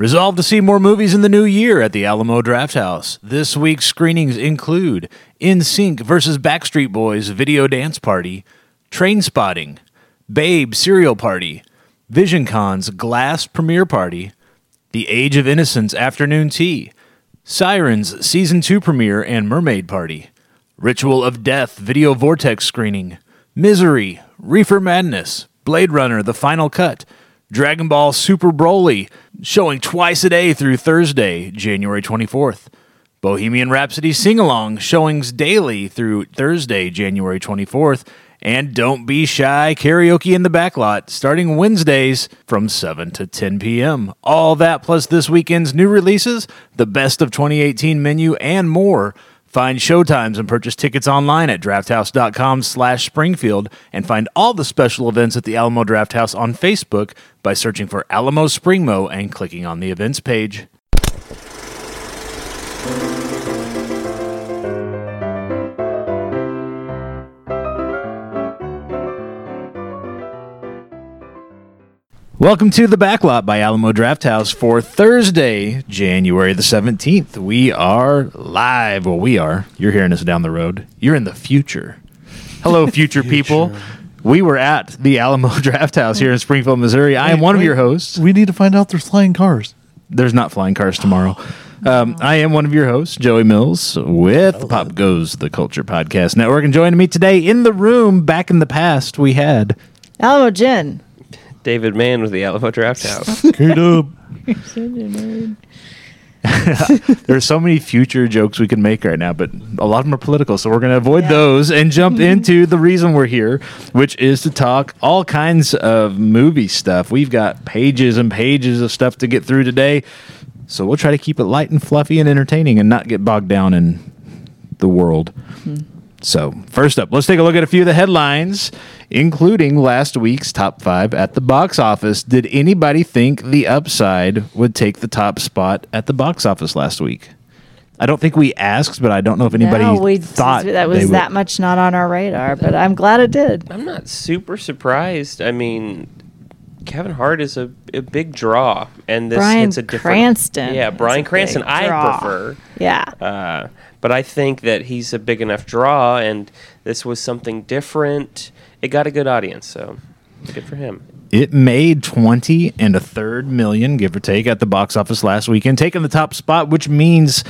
Resolve to see more movies in the new year at the Alamo Drafthouse. This week's screenings include NSYNC versus Backstreet Boys Video Dance Party, Train Spotting, Babe Cereal Party, Vision Con's Glass Premiere Party, The Age of Innocence Afternoon Tea, Sirens Season 2 Premiere and Mermaid Party, Ritual of Death Video Vortex Screening, Misery, Reefer Madness, Blade Runner The Final Cut, Dragon Ball Super Broly, showing twice a day through Thursday, January 24th. Bohemian Rhapsody Sing Along, showings daily through Thursday, January 24th. And Don't Be Shy karaoke in the backlot, starting Wednesdays from 7 to 10 p.m. All that plus this weekend's new releases, the best of 2018 menu, and more. Find showtimes and purchase tickets online at drafthouse.com slash Springfield and find all the special events at the Alamo Drafthouse on Facebook by searching for Alamo Springmo and clicking on the events page. Welcome to the Backlot by Alamo Drafthouse for Thursday, January the 17th. We are live. Well, we are. You're hearing us down the road. You're in the future. Hello, future, people. We were at the Alamo Drafthouse here in Springfield, Missouri. I am one of your hosts. We need to find out there's flying cars. There's not flying cars tomorrow. Um, I am one of your hosts, Joey Mills, with Pop Goes the Culture Podcast Network. And joining me today in the room, back in the past, we had Alamo Gin. David Mann with the Alamo Drafthouse. Kate up. There's so many future jokes we can make right now, but a lot of them are political, so we're going to avoid Yeah. those and jump into the reason we're here, which is to talk all kinds of movie stuff. We've got pages and pages of stuff to get through today, so we'll try to keep it light and fluffy and entertaining and not get bogged down in the world. Hmm. So, first up, let's take a look at a few of the headlines, including last week's top five at the box office. Did anybody think The Upside would take the top spot at the box office last week? I don't think we asked, but I don't know if anybody no, we thought that they was would. that much not on our radar, but I'm glad it did. I'm not super surprised. I mean, Kevin Hart is a, a big draw, and this Bryan hits a different. Cranston Yeah, Bryan Cranston. I draw. prefer. Yeah. Uh, but I think that he's a big enough draw, and this was something different. It got a good audience, so good for him. It made 20 and a third million, give or take, at the box office last weekend, taking the top spot, which means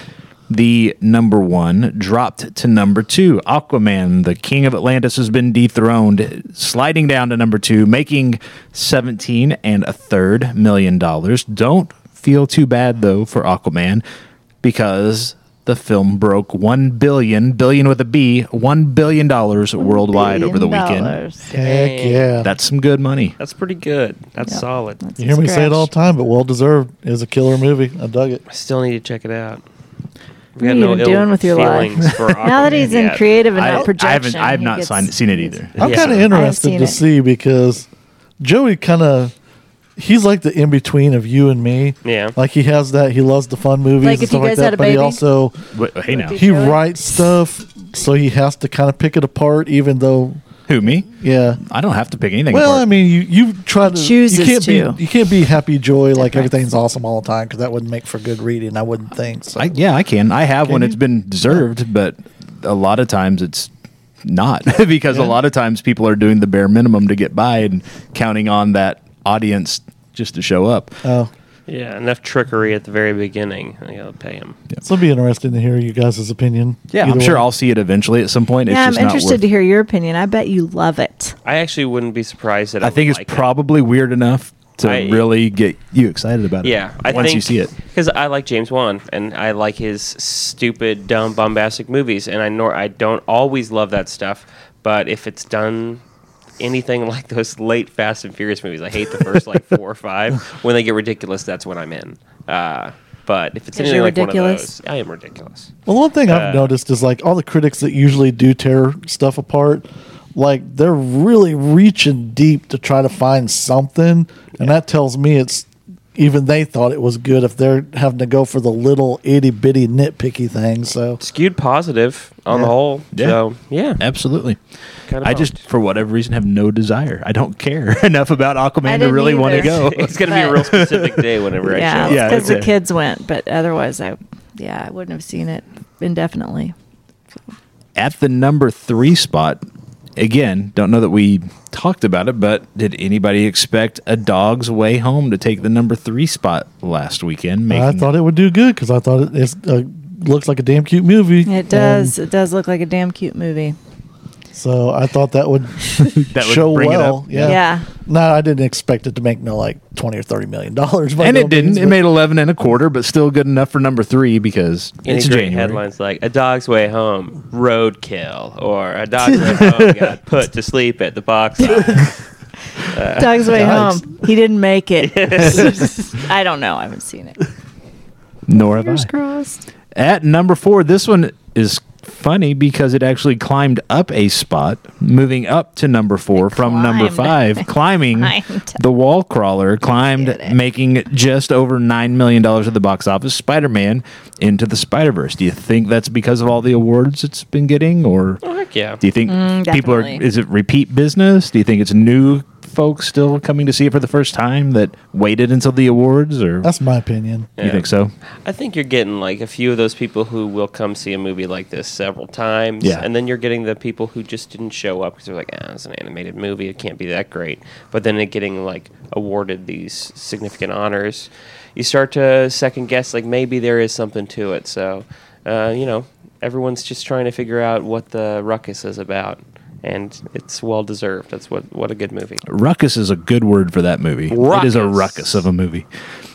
the number one dropped to number two. Aquaman, the king of Atlantis, has been dethroned, sliding down to number two, making 17 and a third million dollars. Don't feel too bad, though, for Aquaman because the film broke 1 billion, billion with a B, $1 billion worldwide over the weekend. Heck yeah. That's some good money. That's pretty good. That's Yep. solid. That's you a hear me say it scratch. all the time, but well deserved. It was a killer movie. I dug it. I still need to check it out. What are you even doing with your life? Now that Aquaman he's in creative and I, not projection, I haven't, I have he not gets- signed, seen it either. I'm Yeah. kind of I haven't interested seen to it. see because Joey kind of he's like the in between of you and me. Yeah. Like he has that. He loves the fun movies Like and if stuff you like guys that. had a but he baby? also Wait, hey now, he Joey? writes stuff, so he has to kind of pick it apart. Even though, who me? yeah. I don't have to pick anything. Well, apart. I mean, you you try to Chooses you can't to. be you can't be happy joy like Different. everything's awesome all the time because that wouldn't make for good reading. I wouldn't think. So. I, yeah, I can. I have Can when you? it's been deserved, but a lot of times it's not because a lot of times people are doing the bare minimum to get by and counting on that audience just to show up. Oh, Yeah, enough trickery at the very beginning. I gotta pay him. so it'll be interesting to hear you guys' opinion. Yeah, I'm sure way. I'll see it eventually at some point. Yeah, I'm it's just not interested worth- to hear your opinion. I bet you love it. I actually wouldn't be surprised that I think it's like it. probably weird enough to I- really get you excited about it. Yeah, I once think you see it. because I like James Wan and I like his stupid, dumb, bombastic movies, and I nor I don't always love that stuff, but if it's done anything like those late Fast and Furious movies, I hate the first like four or five. When they get ridiculous, that's when I'm in. Uh, but if it's 'Cause anything like ridiculous? one of those, I am ridiculous. Well, one thing I've Uh, noticed is like all the critics that usually do tear stuff apart, like they're really reaching deep to try to find something, and that tells me it's even they thought it was good if they're having to go for the little itty bitty nitpicky things. So skewed positive on Yeah. the whole. Yeah. So yeah, Absolutely. Kinda I just, for whatever reason, have no desire. I don't care enough about Aquaman to didn't really want to go. it's gonna be a real specific day whenever I yeah, show. Yeah, up. because the kids went, but otherwise, I yeah, I wouldn't have seen it indefinitely. At the number three spot, again, don't know that we talked about it, but did anybody expect A Dog's Way Home to take the number three spot last weekend? I thought it would do good because I thought it it's, uh, looks like a damn cute movie. It does. it does look like a damn cute movie. And so I thought that would that would show bring it well. up. Yeah. Yeah. No, I didn't expect it to make no like twenty or thirty million dollars. by And no it didn't. means, It made 11 and a quarter, but still good enough for number three because Any it's great January. headlines like "A Dog's Way Home," "Roadkill," or "A Dog's Way Home got put to sleep at the box office." Dog's Way Yikes. Home. He didn't make it. I don't know. I haven't seen it. Nor have I. Crossed. At number four, this one is funny because it actually climbed up a spot, moving up to number four It from number five, climbing Climbed. the wall crawler, climbed, it. making just over $9 million at the box office, Spider Man into the Spider Verse. Do you think that's because of all the awards it's been getting, or Oh, heck yeah. do you think Mm, people are, is it repeat business? Do you think it's new folks still coming to see it for the first time that waited until the awards, or That's my opinion. you Yeah. think so? I think you're getting like a few of those people who will come see a movie like this several times, Yeah. and then you're getting the people who just didn't show up because they're like, "Ah, it's an animated movie; it can't be that great." But then it getting like awarded these significant honors, you start to second guess like maybe there is something to it. So, uh, you know, everyone's just trying to figure out what the ruckus is about, and it's well deserved. That's what what a good movie. Ruckus is a good word for that movie. It is a Ruckus. ruckus of a movie.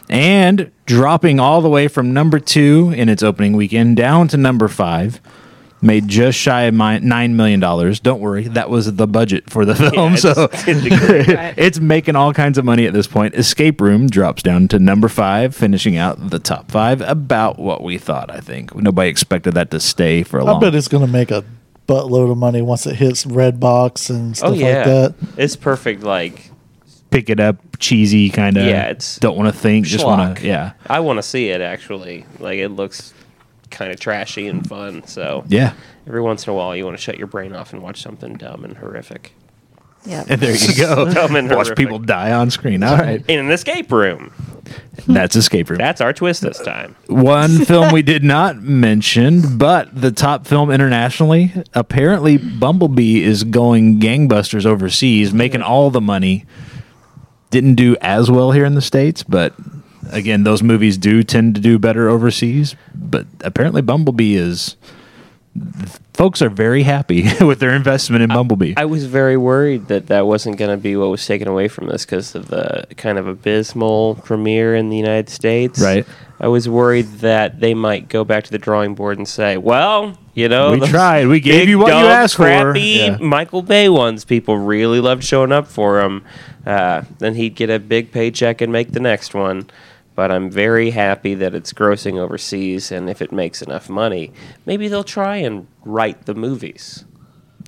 And dropping all the way from number two in its opening weekend down to number five, made just shy of mi- $9 million. Don't worry, that was the budget for the film. I so just didn't agree. Right. it's making all kinds of money at this point. Escape Room drops down to number five, finishing out the top five. About what we thought, I think. Nobody expected that to stay for a long I bet it's going to make a buttload of money once it hits Redbox and oh, stuff oh yeah, like that. it's perfect. Like pick it up, cheesy kind of. Yeah, it's don't want to think, just want to. Yeah, I want to see it actually. Like it looks kind of trashy and fun. So yeah. every once in a while, you want to shut your brain off and watch something dumb and horrific Yeah. And there you go. Dumb and Watch horrific. people die on screen. All right, in an escape room. that's Escape Room. That's our twist this time. One film we did not mention, but the top film internationally. Apparently, Bumblebee is going gangbusters overseas, making all the money. Didn't do as well here in the states, but again, those movies do tend to do better overseas. But apparently, Bumblebee is. Folks are very happy with their investment in Bumblebee. I was very worried that that wasn't going to be what was taken away from this because of the kind of abysmal premiere in the United States. Right. I was worried that they might go back to the drawing board and say, "Well, you know, We tried. We gave you what you dumb, asked for." crappy Yeah. Michael Bay ones. People really loved showing up for him. Uh, then he'd get a big paycheck and make the next one." But I'm very happy that it's grossing overseas, and if it makes enough money, maybe they'll try and write the movies.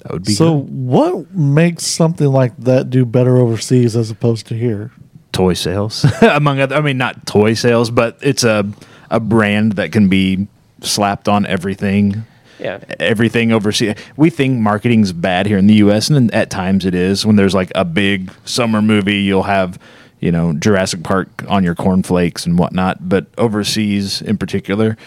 that would be So, good. what makes something like that do better overseas as opposed to here? toy sales among other i mean not toy sales but it's a a brand that can be slapped on everything Yeah. everything overseas we think marketing's bad here in the us and at times it is when there's like a big summer movie you'll have you know jurassic park on your cornflakes and whatnot but overseas in particular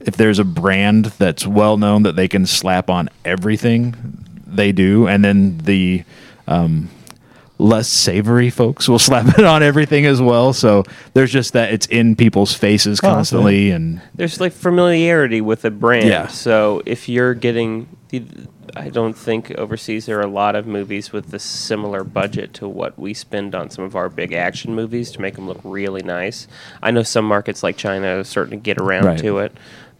if there's a brand that's well known that they can slap on everything they do. And then the um, less savory folks will slap it on everything as well. So there's just that it's in people's faces Oh, constantly, and there's like familiarity with a brand. Yeah. So if you're getting, I don't think overseas there are a lot of movies with a similar budget to what we spend on some of our big action movies to make them look really nice. I know some markets like China are starting to get around Right. to it,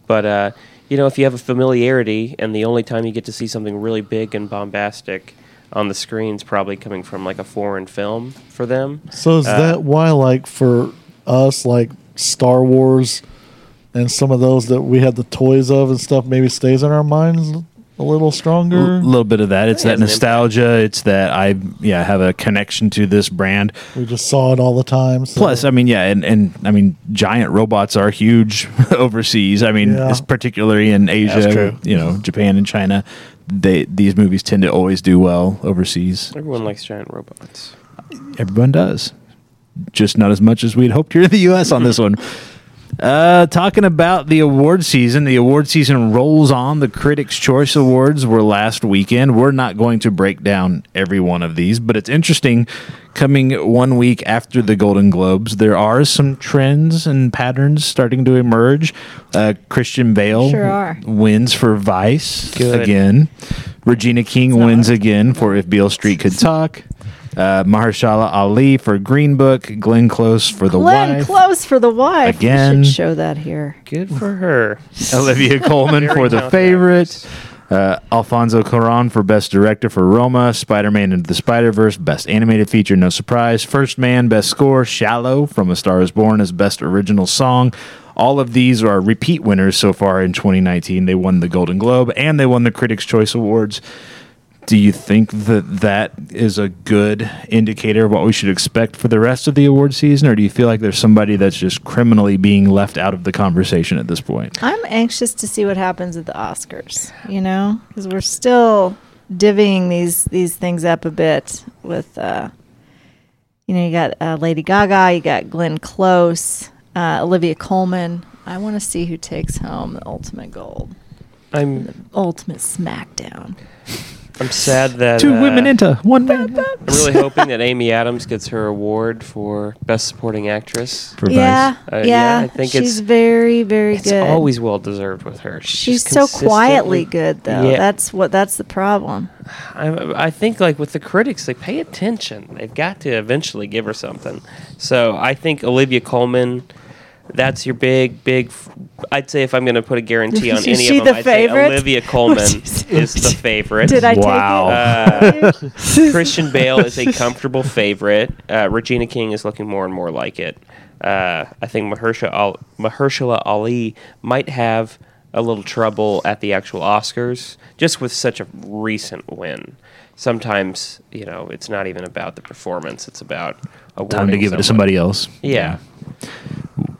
but uh, you know if you have a familiarity and the only time you get to see something really big and bombastic on the screen's probably coming from like a foreign film for them. So, is Uh, that why, like, for us, like Star Wars and some of those that we had the toys of and stuff, maybe stays in our minds a little stronger? A little bit of that. It's It that nostalgia. It's that I yeah have a connection to this brand. we just saw it all the time. So. Plus, I mean, yeah, and, and I mean, giant robots are huge overseas. I mean, Yeah. particularly in Asia, true. you know, Japan and China. They these movies tend to always do well overseas. Everyone likes giant robots. Everyone does, just not as much as we'd hoped here in the U.S. on this one. Uh, talking about the award season, the award season rolls on. The Critics' Choice Awards were last weekend. We're not going to break down every one of these, but it's interesting. Coming one week after the Golden Globes, there are some trends and patterns starting to emerge. Uh, Christian Bale Sure wins for Vice Good. again. Regina King wins again for If Beale Street Could Talk. Uh, Mahershala Ali for Green Book. Glenn Close for The Wife. Glenn Wife. Close for the wife. Again. We should show that here. Good for her. Olivia Colman Very for The Favorite. Uh, Alfonso Cuarón for Best Director for Roma. Spider-Man Into the Spider-Verse. Best Animated Feature, no surprise. First Man, Best Score. Shallow from A Star Is Born as Best Original Song. All of these are repeat winners so far in 2019. They won the Golden Globe and they won the Critics' Choice Awards. Do you think that that is a good indicator of what we should expect for the rest of the award season, or do you feel like there's somebody that's just criminally being left out of the conversation at this point? I'm anxious to see what happens at the Oscars. You know, because we're still divvying these these things up a bit with. Uh, you know, you got uh, Lady Gaga, you got Glenn Close, uh, Olivia Colman. I want to see who takes home the ultimate gold, I'm the ultimate SmackDown. I'm sad that Two uh, women into one man. I'm really hoping that Amy Adams gets her award for Best Supporting Actress. For Yeah, Uh, yeah, yeah, I think she's it's- very, very It's good. always well deserved with her. she's just so quietly good, though. Yeah. That's what. That's the problem. I, I think like with the critics, they pay attention. They've got to eventually give her something. So I think Olivia Colman. That's your big, big. f- I'd say if I'm going to put a guarantee on any she of them, the I'd say? Olivia Colman Would you say- is the favorite. Did I Wow. take it? Uh, Christian Bale is a comfortable favorite. Uh, Regina King is looking more and more like it. Uh, I think Mahershala, Al- Mahershala Ali might have a little trouble at the actual Oscars, just with such a recent win. Sometimes, you know, it's not even about the performance; it's about Time to awarding give it to somebody else. Yeah.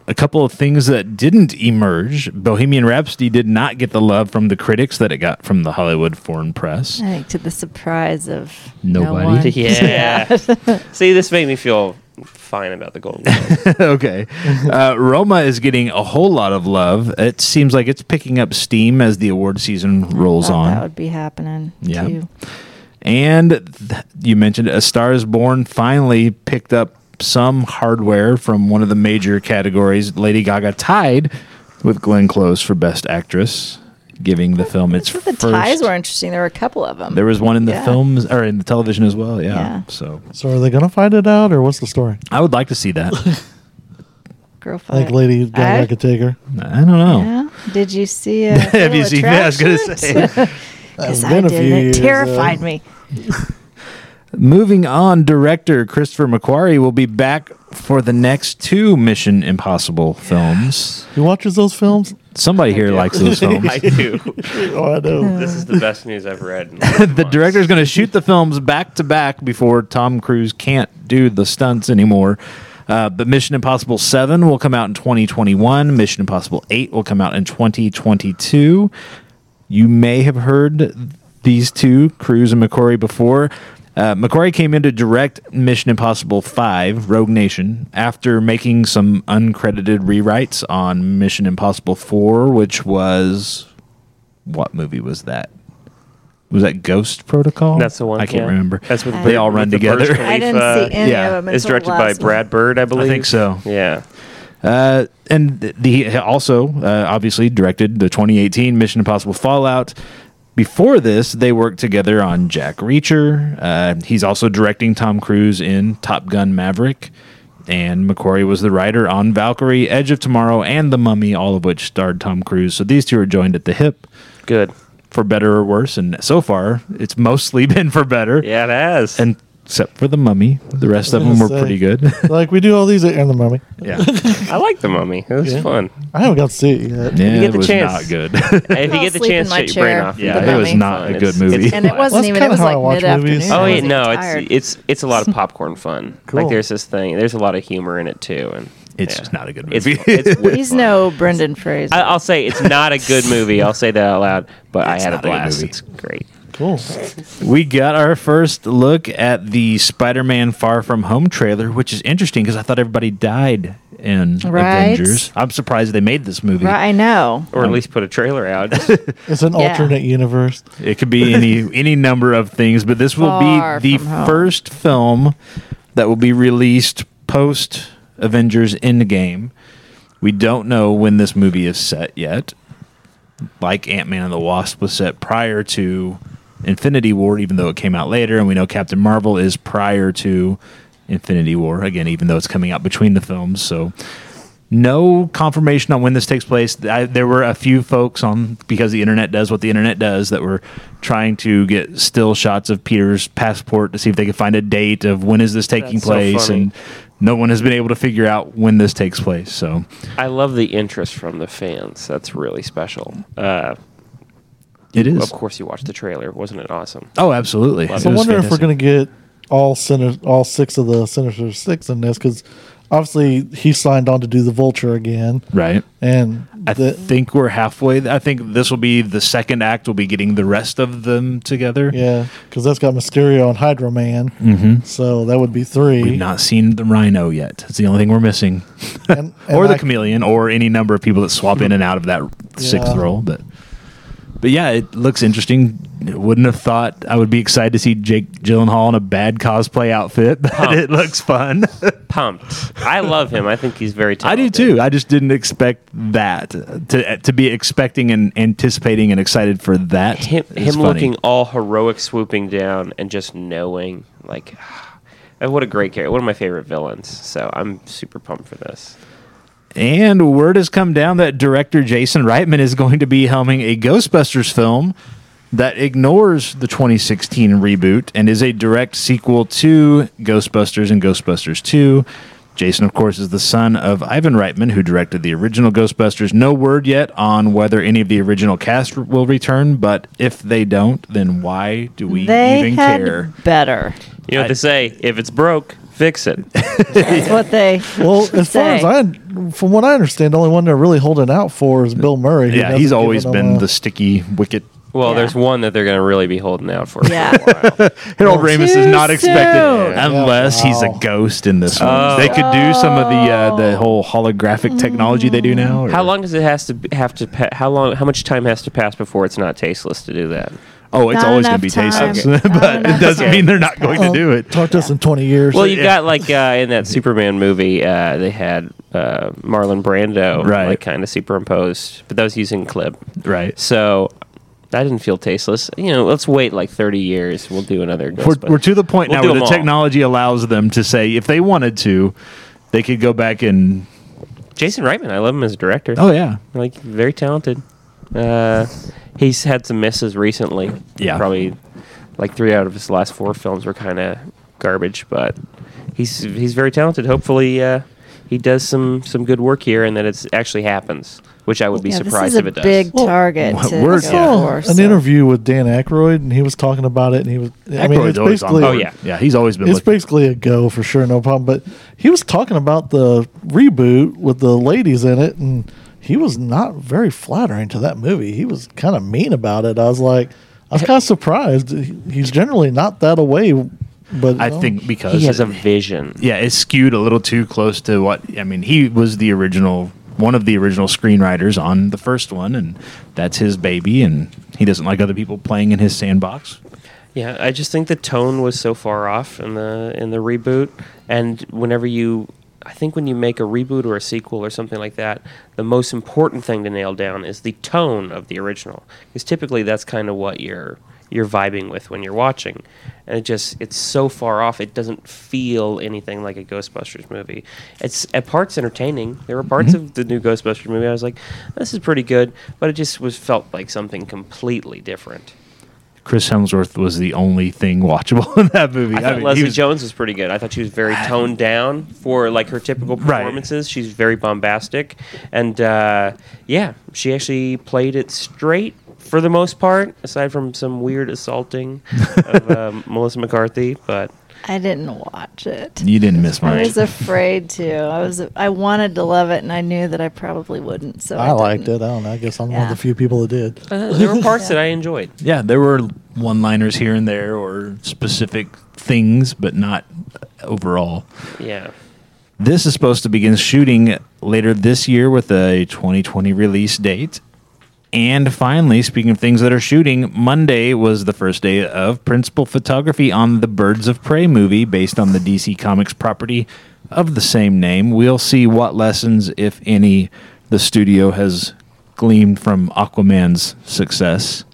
A couple of things that didn't emerge. Bohemian Rhapsody did not get the love from the critics that it got from the Hollywood Foreign Press. I think to the surprise of Nobody. No one. Yeah. See, this made me feel fine about the Golden Globes. okay. Uh, Roma is getting a whole lot of love. It seems like it's picking up steam as the award season rolls Thought on. That would be happening. Yeah. Too. And th- you mentioned A Star is Born finally picked up some hardware from one of the major categories. Lady Gaga tied with Glenn Close for Best Actress, giving the film its I thought the first. ties were interesting. There were a couple of them. there was one in the Yeah. films or in the television as well. Yeah. Yeah. So So are they going to find it out, or what's the story? I would like to see that. Girl I fight. think Lady Gaga I- could take her. I don't know. Yeah. Did you see? it? Have you seen? Yeah, I was gonna say. Because It's I been a did. few It years, uh, terrified me. Moving on, director Christopher McQuarrie will be back for the next two Mission Impossible films. Who watches those films? Somebody here do. likes those films. I do. Oh, I know. This is the best news I've read. in the director is going to shoot the films back to back before Tom Cruise can't do the stunts anymore. Uh, but Mission Impossible 7 will come out in 2021. Mission Impossible 8 will come out in 2022. You may have heard these two, Cruise and McQuarrie, before. Uh, McQuarrie came in to direct Mission Impossible 5, Rogue Nation, after making some uncredited rewrites on Mission Impossible 4, which was. What movie was that? Was that Ghost Protocol? That's the one. I can't yeah. remember. That's with they all run with together. I didn't see any yeah, of them. It's directed by Brad. Bird, I believe. I think so. Yeah. Uh, and the he also uh, obviously directed the 2018 Mission Impossible Fallout. Before this, they worked together on Jack Reacher. Uh, he's also directing Tom Cruise in Top Gun Maverick. And McQuarrie was the writer on Valkyrie, Edge of Tomorrow, and The Mummy, all of which starred Tom Cruise. So these two are joined at the hip Good. for better or worse. And so far, it's mostly been for better. Yeah, it has. And except for the Mummy. The rest of them were gonna pretty good. like we do all these and the mummy. yeah, I like the Mummy. It was Yeah. fun. I haven't got to see it yet. yeah, get it the was chance. not good. If you I'll get the sleep in chance, my shut your brain chair. off. Yeah, it was Mummy. not a good movie. it's- And it wasn't That's even. It kinda was how I like watch mid movies. afternoon. Oh I yeah, wasn't no, it's it's it's a lot of popcorn fun. Cool. Like there's this thing. There's a lot of humor in it too, and It's yeah. just not a good It's, movie. it's way He's fun. no Brendan Fraser. I, I'll say it's not a good movie. I'll say that out loud. But It's I had a not a good blast. movie. It's great. Cool. We got our first look at the Spider-Man Far From Home trailer, which is interesting because I thought everybody died in Right. Avengers. I'm surprised they made this movie. right, I know. Or at least put a trailer out. It's an Yeah. alternate universe. It could be any any number of things, but this will Far be the first film that will be released post Avengers Endgame. We don't know when this movie is set yet. Like Ant Man and the Wasp was set prior to Infinity War, even though it came out later, and we know Captain Marvel is prior to Infinity War, again, even though it's coming out between the films. So no confirmation on when this takes place. I, there were a few folks on because the internet does what the internet does that were trying to get still shots of Peter's passport to see if they could find a date of when is this taking That's so place, funny. and no one has been able to figure out when this takes place. So I love the interest from the fans. That's really special. Uh, it is. of course, you watched the trailer. Wasn't it awesome? Oh, absolutely. So So I wonder if we're going to get all Sinister, all six of the Sinister Six in this because obviously he signed on to do the Vulture again, right. and I the, think we're halfway. I think this will be the second act. We'll be getting the rest of them together. yeah, because that's got Mysterio and Hydro Man, Mm-hmm. so that would be 3 We've not seen the Rhino yet. It's the only thing we're missing. and, and or the I- chameleon, or any number of people that swap in and out of that sixth role. But but yeah, it looks interesting. Wouldn't have thought I would be excited to see Jake Gyllenhaal in a bad cosplay outfit, but Pumped. it looks fun. Pumped. I love him. I think he's very talented. I do too. I just didn't expect that to to be expecting and anticipating and excited for that. Him, him looking all heroic, swooping down, and just knowing, like, what a great character. One of my favorite villains. So I'm super pumped for this. And word has come down that director Jason Reitman is going to be helming a Ghostbusters film that ignores the 2016 reboot and is a direct sequel to Ghostbusters and Ghostbusters 2. Jason, of course, is the son of Ivan Reitman, who directed the original Ghostbusters. No word yet on whether any of the original cast will return, but if they don't, then why do we they even had care? better. You know what I- they say? If it's broke, fix it. That's what they. Well, as far as say. I, from what I understand, the only one they're really holding out for is Bill Murray. Yeah, he's always been a- the sticky wicket. Well, Yeah. there's one that they're going to really be holding out for. Yeah. For a while. Harold Well, Ramis is not expected soon. unless he's a ghost in this one. Oh. They could do some of the uh, the whole holographic technology they do now. or- How long does it has to have to pa- how long how much time has to pass before it's not tasteless to do that? Oh, it's Not always going to be time. tasteless, Okay. but it doesn't mean they're not going Well, to do it. Talk to us in 20 years. Well, you've yeah. got like uh, in that Superman movie, uh, they had uh, Marlon Brando Right. like kind of superimposed, but that was using clip. Right. So that didn't feel tasteless. You know, let's wait like 30 years. We'll do another. We're, Ghostbusters. we're to the point We'll now where the all. technology allows them to say if they wanted to, they could go back and Jason Reitman, I love him as a director. oh yeah, like very talented. Uh, he's had some misses recently. Yeah. probably like three out of his last four films were kind of garbage, but he's he's very talented. Hopefully, uh, he does some some good work here, and that it actually happens. Which I would be Yeah, surprised this is if a it does. big Well, target what to word- go yeah. saw for, an so- interview with Dan Aykroyd, and he was talking about it, and he was. I mean, Aykroyd's it's always on basically. Oh, yeah. yeah, he's always been. It's looking. basically a go for sure, no problem. But he was talking about the reboot with the ladies in it, and he was not very flattering to that movie. He was kind of mean about it. I was like, I was kind of surprised. He's generally not that away, but I you know, think because he has a vision. yeah, it's skewed a little too close to what I mean. He was the original, one of the original screenwriters on the first one, and that's his baby. And he doesn't like other people playing in his sandbox. Yeah, I just think the tone was so far off in the in the reboot, and whenever you, I think when you make a reboot or a sequel or something like that, the most important thing to nail down is the tone of the original, because typically that's kind of what you're you're vibing with when you're watching, and it just it's so far off, it doesn't feel anything like a Ghostbusters movie. It's at parts entertaining. There were parts mm-hmm. of the new Ghostbusters movie I was like, this is pretty good, but it just was felt like something completely different. Chris Hemsworth was the only thing watchable in that movie. I thought mean, Leslie was- Jones was pretty good. I thought she was very toned down for like her typical Right. performances. She's very bombastic, and uh, yeah, she actually played it straight for the most part, aside from some weird assaulting of um, Melissa McCarthy. But I didn't watch it. You didn't miss much. I was afraid to. I was. I wanted to love it, and I knew that I probably wouldn't. So I, I liked it. I don't know. I guess I'm one of the few people that did. uh, there were parts that I enjoyed. Yeah, there were one-liners here and there or specific things, but not overall. Yeah, This is supposed to begin shooting later this year with a 2020 release date. And finally, speaking of things that are shooting, Monday was the first day of principal photography on the Birds of Prey movie based on the DC Comics property of the same name. We'll see what lessons, if any, the studio has gleaned from Aquaman's success.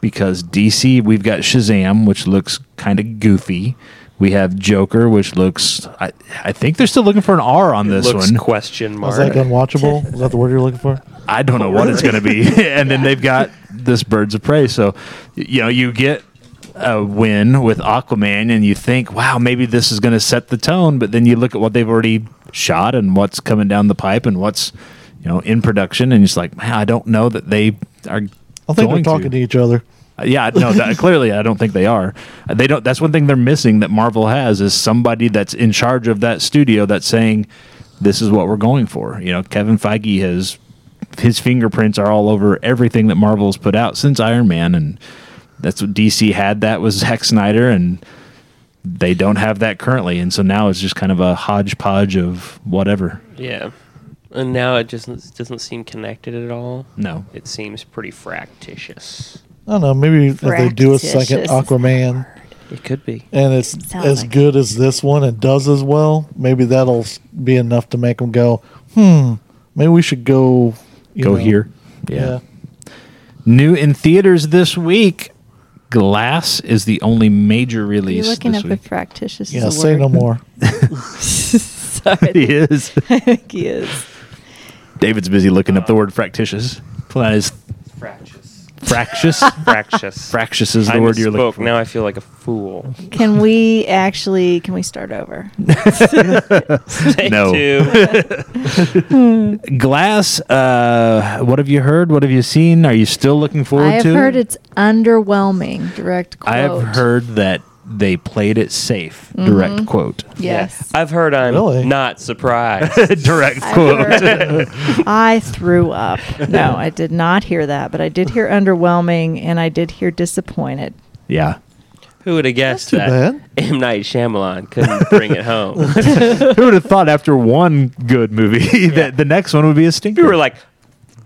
Because DC, we've got Shazam, which looks kind of goofy. We have Joker, which looks. I, I think they're still looking for an R on this looks one. question mark. Was that unwatchable? Is that the word you're looking for? I don't know what it's going to be. and then they've got this Birds of Prey. So, you know, you get a win with Aquaman and you think, wow, maybe this is going to set the tone. But then you look at what they've already shot and what's coming down the pipe and what's, you know, in production. And it's like, man, I don't know that they are. I think going they're talking to. each other. Yeah, no, that, clearly I don't think they are. They don't. That's one thing they're missing that Marvel has is somebody that's in charge of that studio that's saying, "This is what we're going for." You know, Kevin Feige has his fingerprints are all over everything that Marvel's put out since Iron Man, and that's what DC had. That was Zack Snyder, and they don't have that currently, and so now it's just kind of a hodgepodge of whatever. Yeah, and now it just doesn't seem connected at all. No, It seems pretty fractitious. I don't know. Maybe if they do a second Fractitious is the Aquaman It could be. and it's Sounds as like good as this one and does as well, maybe that'll be enough to make them go, hmm, maybe we should go. you go know, here. Yeah. New in theaters this week. Glass is the only major Are you release looking this up week. if fractitious Yeah. is a Say no more. Sorry, he is. I think he is. David's busy looking up the word fractious. Well, that is Fractious. Fractious. Fractious. fractious is the I word you're looking for. Now I feel like a fool. Can we actually? Can we start over? Take No. two. Glass. Uh, what have you heard? What have you seen? Are you still looking forward to I have to? heard it's underwhelming. Direct quote. I have heard that they played it safe. Mm-hmm. Direct quote. Yes. I've heard I'm Really? not surprised. Direct I've quote. heard- I threw up. No, I did not hear that, but I did hear underwhelming and I did hear disappointed. Yeah. Who would have guessed too that bad. M Night Shyamalan couldn't bring it home? Who would have thought after one good movie that the next one would be a stinker? we were like,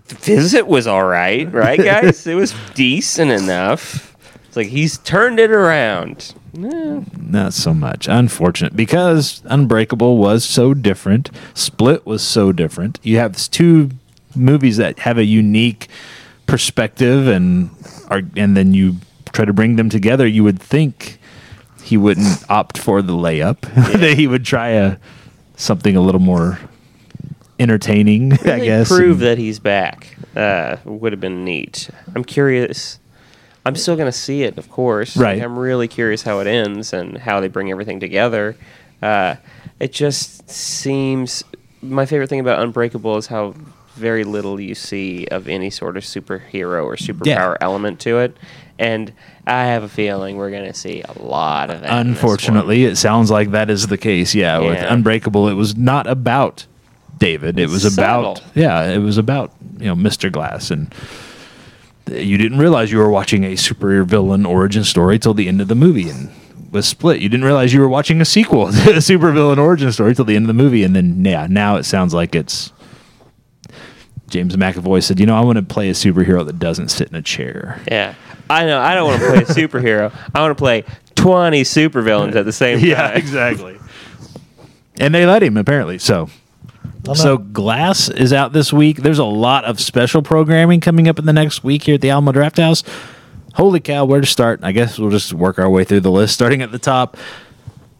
Visit was all right, right, guys? it was decent enough. It's like he's turned it around. Eh, Not so much. Unfortunate because Unbreakable was so different. Split was so different. You have these two movies that have a unique perspective and are and then you try to bring them together, you would think he wouldn't opt for the layup. that he would try a something a little more entertaining, I guess. prove and- that he's back. Uh, would have been neat. I'm curious. I'm still gonna see it, of course. Like, Right. I'm really curious how it ends and how they bring everything together. Uh, it just seems. My favorite thing about Unbreakable is how very little you see of any sort of superhero or superpower element to it, and I have a feeling we're gonna see a lot of that. in this one. Unfortunately, it sounds like that is the case. Yeah, with Unbreakable, it was not about David. It was about yeah, it was about you know Mr. Glass, and you didn't realize you were watching a superhero villain origin story till the end of the movie, and was split. You didn't realize you were watching a sequel to a supervillain origin story till the end of the movie, and then yeah, now it sounds like it's. James McAvoy said, "You know, I want to play a superhero that doesn't sit in a chair." Yeah, I know. I don't want to play a superhero. I want to play twenty supervillains at the same time. Yeah, exactly. And they let him apparently. So, so. Glass is out this week. There's a lot of special programming coming up in the next week here at the Alamo Drafthouse. Holy cow, where to start? I guess we'll just work our way through the list, starting at the top.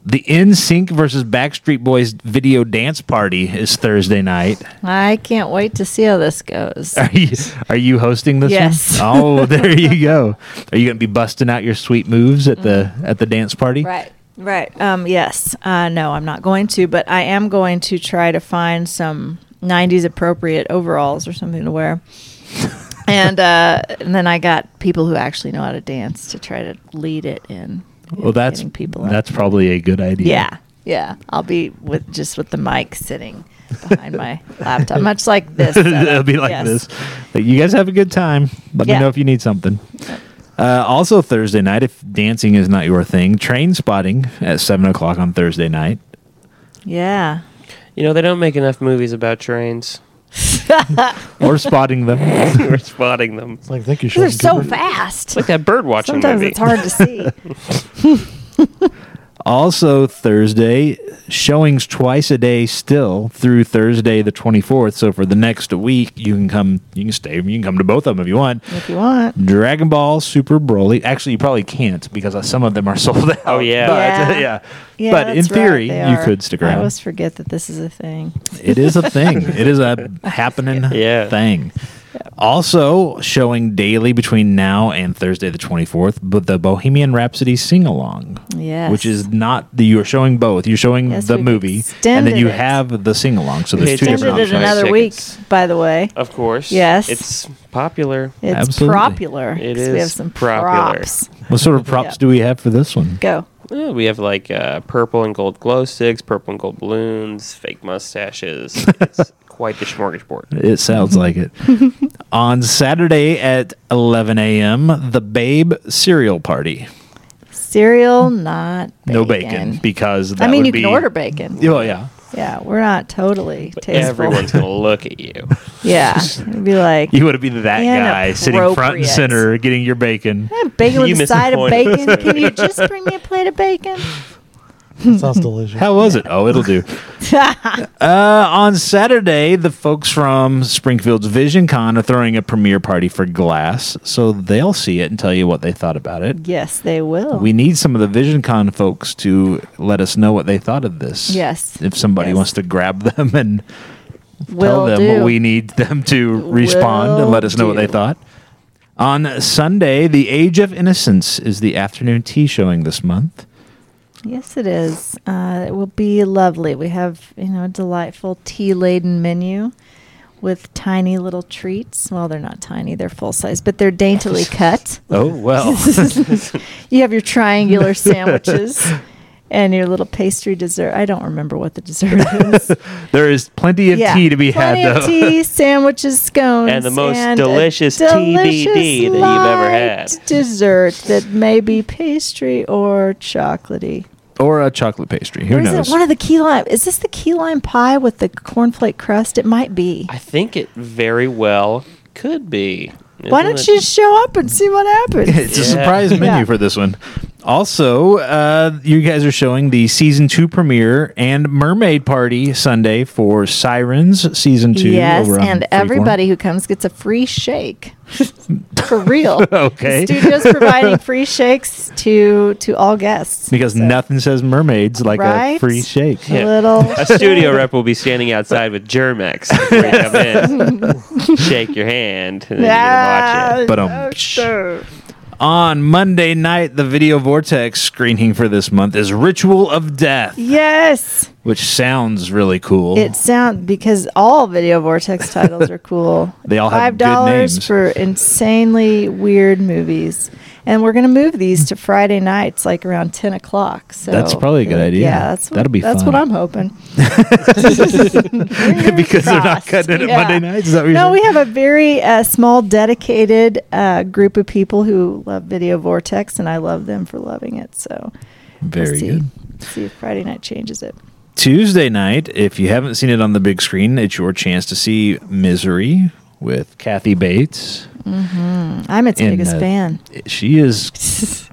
The NSYNC versus Backstreet Boys video dance party is Thursday night. I can't wait to see how this goes. Are you are you hosting this? one? Yes. Oh, there you go. Are you going to be busting out your sweet moves at the at the dance party? Right. Right. Um, yes. Uh, no, I'm not going to, but I am going to try to find some 90s appropriate overalls or something to wear. and uh, and then I got people who actually know how to dance to try to lead it in. Well, that's people. up. that's probably a good idea. Yeah, yeah. I'll be with just with the mic sitting behind my laptop, much like this. It'll be like Yes. this. Like, you guys have a good time. Let me know if you need something. Uh, also Thursday night, if dancing is not your thing, train spotting at seven o'clock on Thursday night. Yeah. You know, they don't make enough movies about trains. or spotting them. We're spotting them. It's like, thank you, They're so fast. It's like that bird watching Sometimes movie. it's hard to see. Also Thursday, showings twice a day still through Thursday the twenty fourth. So for the next week, you can come. You can stay. You can come to both of them if you want. if you want. Dragon Ball Super Broly. Actually, you probably can't because uh, some of them are sold out. Oh, yeah. but, Yeah. yeah. Yeah, but in that's right, theory, they you are. could stick I around. always forget that this is a thing. It is a thing. it is a happening Yeah. thing. Also showing daily between now and Thursday the 24th, but the Bohemian Rhapsody sing along. Yes. Which is not the you're showing both. You're showing Yes, the movie and then you it. have the sing along. So there's They two different Extended it options. another week, by the way. Of course. Yes. It's popular. It's Absolutely. popular. It 'cause We have is some popular. props. What sort of props Yeah. do we have for this one? Go. Yeah, we have like uh, purple and gold glow sticks, purple and gold balloons, fake mustaches. it's quite the smorgasbord. It sounds like it. On Saturday at 11 a.m., the Babe cereal party. Cereal, not bacon. No bacon because that I mean, would you be, can order bacon. Oh yeah. Yeah, we're not totally tasteful. Everyone's gonna look at you. yeah, it'd be like You would be that guy sitting front and center getting your bacon. "Eh, bacon You with a side of bacon. Can you just bring me a plate of bacon? That sounds delicious. How was it? Oh, it'll do. uh, on Saturday, the folks from Springfield's Vision Con are throwing a premiere party for Glass, so they'll see it and tell you what they thought about it. yes, they will. We need some of the Vision Con folks to let us know what they thought of this. Yes. If somebody Yes. wants to grab them and tell them do. we need them to respond and let us know what they thought. On Sunday, The Age of Innocence is the afternoon tea showing this month. Yes, it is. Uh, it will be lovely. We have, you know, a delightful tea laden menu with tiny little treats. Well, they're not tiny, they're full size, but they're daintily cut. Oh, well. You have your triangular sandwiches and your little pastry dessert. I don't remember what the dessert is. there is plenty of tea to be had, plenty though. of tea, sandwiches, scones, And the most a delicious delicious TBD that you've ever light had. Dessert that may be pastry or chocolatey. Or a chocolate pastry. Who Or is knows? it one of the key lime? Is this the key lime pie with the cornflake crust? It might be. I think it very well could be. Why Isn't don't it? you show up and see what happens? it's a Yeah. surprise menu Yeah. for this one. Also, uh, you guys are showing the season two premiere and Mermaid Party Sunday for Sirens season two. yes, over and everybody who comes gets a free shake. For real. Okay. The studio's providing free shakes to to all guests. because So, nothing says mermaids like a free shake. a Yeah. little A studio rep will be standing outside with Germ-X before you come in. Shake your hand, and then you can watch it. But, um, oh, sure. On Monday night, the Video Vortex screening for this month is Ritual of Death, Yes. which sounds really cool. It sound because all video vortex titles are cool. They all have five good dollars names. for insanely weird movies, and we're gonna move these to Friday nights, like around ten o'clock. So That's probably a good idea. Yeah, that's what, That'll be that's fun. what I'm hoping. because they're not cutting it at Yeah. Monday nights. Is that what you're No, we have a very uh, small, dedicated uh, group of people who love Video Vortex, and I love them for loving it. So we'll Very see. good. See if Friday night changes it. Tuesday night, if you haven't seen it on the big screen, it's your chance to see Misery with Kathy Bates. I'm its And, biggest uh, fan. She is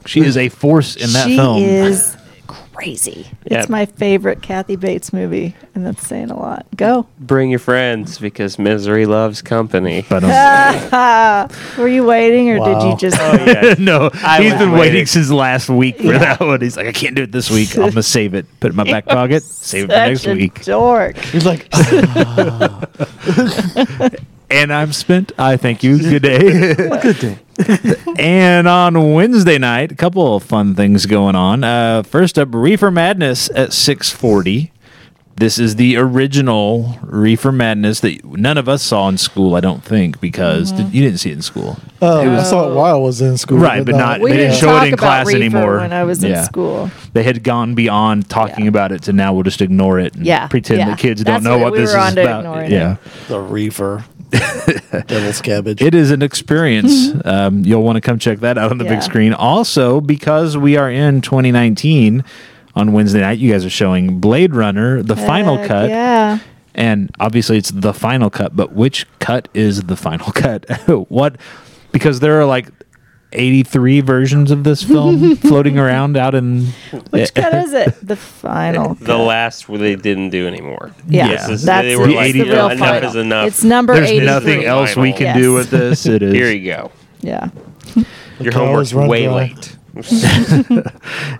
she is a force in that she film. is crazy. Yeah. It's my favorite Kathy Bates movie, and that's saying a lot. Go. Bring your friends because misery loves company. But um, Were you waiting, or did you just? Oh, yeah. no, I he's was been waiting waiting. since last week for Yeah. that one. He's like, I can't do it this week. I'm gonna save it, put it in my back pocket, save it for next a week. Dork. He's like, And I'm spent. I thank you. Good day. good day. and on Wednesday night, a couple of fun things going on. Uh, first up, Reefer Madness at 640. This is the original Reefer Madness that none of us saw in school, I don't think, because Mm-hmm. did, you didn't see it in school. Oh, I saw it while I was in school. Right, but not- We They didn't didn't show it in about class Reefer anymore. when I was in Yeah. school. They had gone beyond talking Yeah. about it to now we'll just ignore it and Yeah, pretend yeah. the kids That's don't know what what, we this were is on to about. ignoring Yeah. it. the reefer, devil's cabbage. It is an experience. um, you'll want to come check that out on the Mm-hmm. Yeah. big screen. Also, because we are in 2019 on Wednesday night, you guys are showing Blade Runner, the final cut. Yeah. And obviously, it's the final cut, but which cut is the final cut? what? Because there are like 83 versions of this film floating around out in. Which cut is it? The final. The cut. last where they didn't do anymore. Yeah, Yeah. This that's, they were that's like, the real enough final. is enough. It's number There's 83. nothing else we can Yes. do with this. It is. Here you go. Yeah. Your homework's way dry. late.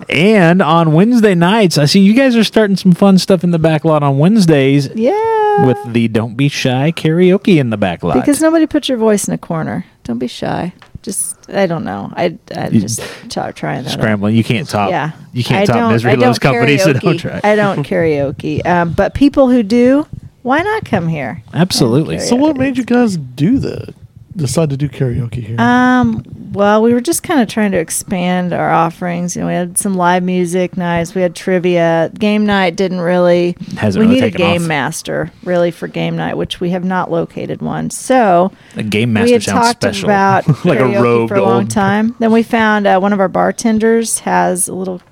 And on Wednesday nights, I see you guys are starting some fun stuff in the back lot on Wednesdays Yeah. with the Don't Be Shy karaoke in the back lot. because nobody put your voice in a corner. Don't be shy. Just I don't know. I I You- just try, trying that. out. Scrambling. You can't top. Yeah. You can't I top Misery I don't Loves Company, so don't karaoke. try. I don't karaoke. Um, but people who do, why not come here? Absolutely. So, what made you guys do that? Decide to do karaoke here? Um, well, we were just kind of trying to expand our offerings. You know, we had some live music nights, we had trivia. Game night didn't really. Hasn't we really need a game off. master really for game night, which we have not located one. So A game we master had sounds talked special. about like a karaoke rogue for a long old- time. Then we found uh, one of our bartenders has a little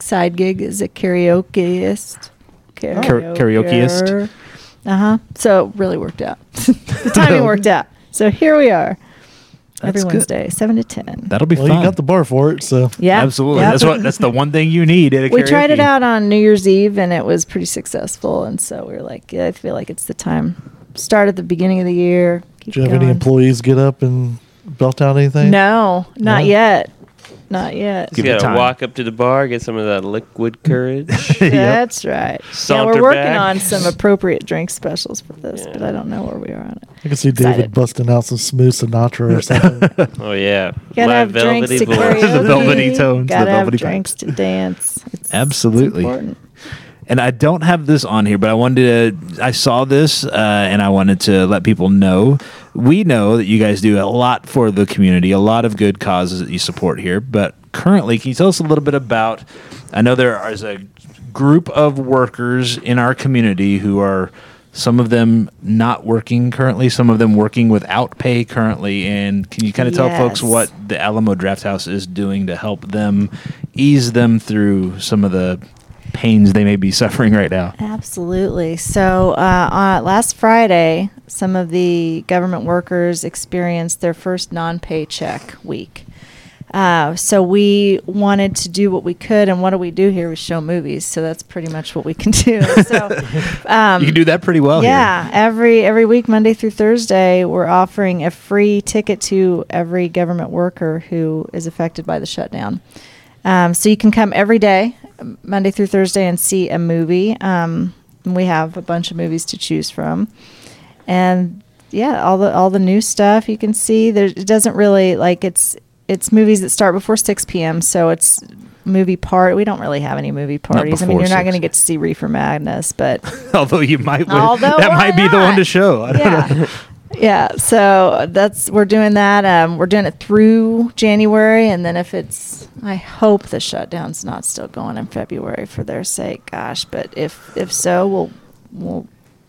side gig as a karaokeist. Kara- karaokeist? Uh huh. So it really worked out. the timing worked out. So here we are. Every That's good. Wednesday, seven to ten. That'll be well, fun. you got the bar for it, so Yeah, Absolutely. Yep. That's what. That's the one thing you need at a we tried it out on New Year's Eve and it was pretty successful. And so we were like, yeah, I feel like it's the time. Start at the beginning of the year. Do you have any employees get up and belt out anything? No, not No? yet. Not yet. Give you it gotta time. walk up to the bar, get some of that liquid courage. That's right. yeah, Saunter we're working back. on some appropriate drink specials for this, Yeah. but I don't know where we are on it. I can see David Excited. busting out some smooth Sinatra or something. oh yeah, You gotta have drinks to voice. karaoke. The velvety tones, Gotta the have velvety drinks to dance. It's, it's Absolutely. important. and I don't have this on here, but I wanted to. I saw this, uh, and I wanted to let people know. We know that you guys do a lot for the community, a lot of good causes that you support here. But currently, can you tell us a little bit about? I know there is a group of workers in our community who are. Some of them not working currently, some of them working without pay currently. And can you kind of tell folks what the Alamo Drafthouse is doing to help them ease them through some of the pains they may be suffering right now. Absolutely. So, uh, uh, last Friday, some of the government workers experienced their first non paycheck week. Uh, so, we wanted to do what we could. And what do we do here? We show movies. So, that's pretty much what we can do. So, um, you can do that pretty well yeah, every every week, Monday through Thursday, we're offering a free ticket to every government worker who is affected by the shutdown. Um, so you can come every day, Monday through Thursday, and see a movie. Um, we have a bunch of movies to choose from, and yeah, all the all the new stuff you can see. There, it doesn't really like it's it's movies that start before six p.m. So it's movie part. We don't really have any movie parties. I mean, you're not going to get to see Reefer Madness, but. Although you might. Although, that might be the one to show. I don't know. yeah. Yeah, so that's we're doing that. Um, we're doing it through January, and then if it's, I hope the shutdown's not still going in February for their sake. Gosh, but if if so, we'll we'll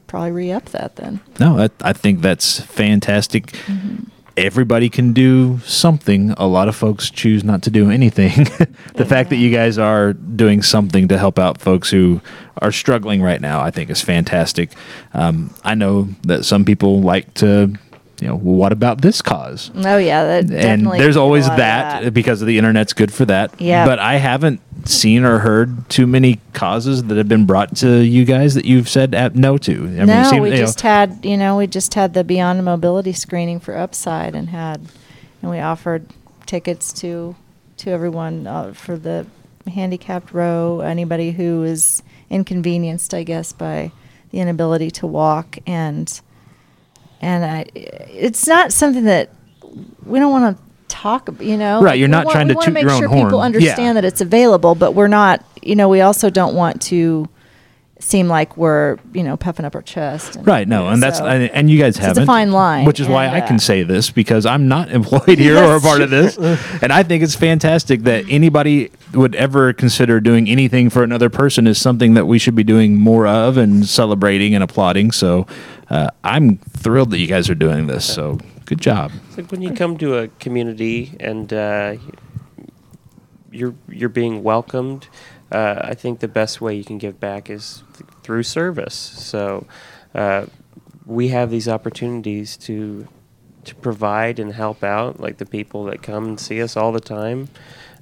probably re up that then. No, I, I think that's fantastic. Mm-hmm. Everybody can do something. A lot of folks choose not to do anything. the fact that you guys are doing something to help out folks who are struggling right now, I think is fantastic. Um, I know that some people like to you know, what about this cause? Oh yeah, that and there's always of that, because of the internet's good for that. Yeah. But I haven't seen or heard too many causes that have been brought to you guys that you've said no to. I mean, no, seems- we you know, just had you know we just had the Beyond Mobility screening for Upside and had and we offered tickets to to everyone uh, for the handicapped row anybody who is inconvenienced I guess by the inability to walk and and I it's not something that we don't want to talk you know Right, you're We not want- trying to toot make your own sure horn. people Yeah. understand that it's available but we're not you know we also don't want to seem like we're you know puffing up our chest and, Right, no, and that's so- and, and you guys have. it's a fine line, which is why and, I can uh, say this because I'm not employed here or a part of this, and I think it's fantastic that anybody would ever consider doing anything for another person is something that we should be doing more of and celebrating and applauding. So uh, I'm thrilled that you guys are doing this. So good job. It's like when you come to a community and uh, you're you're being welcomed. Uh, I think the best way you can give back is th- through service. So uh, we have these opportunities to to provide and help out, like the people that come and see us all the time.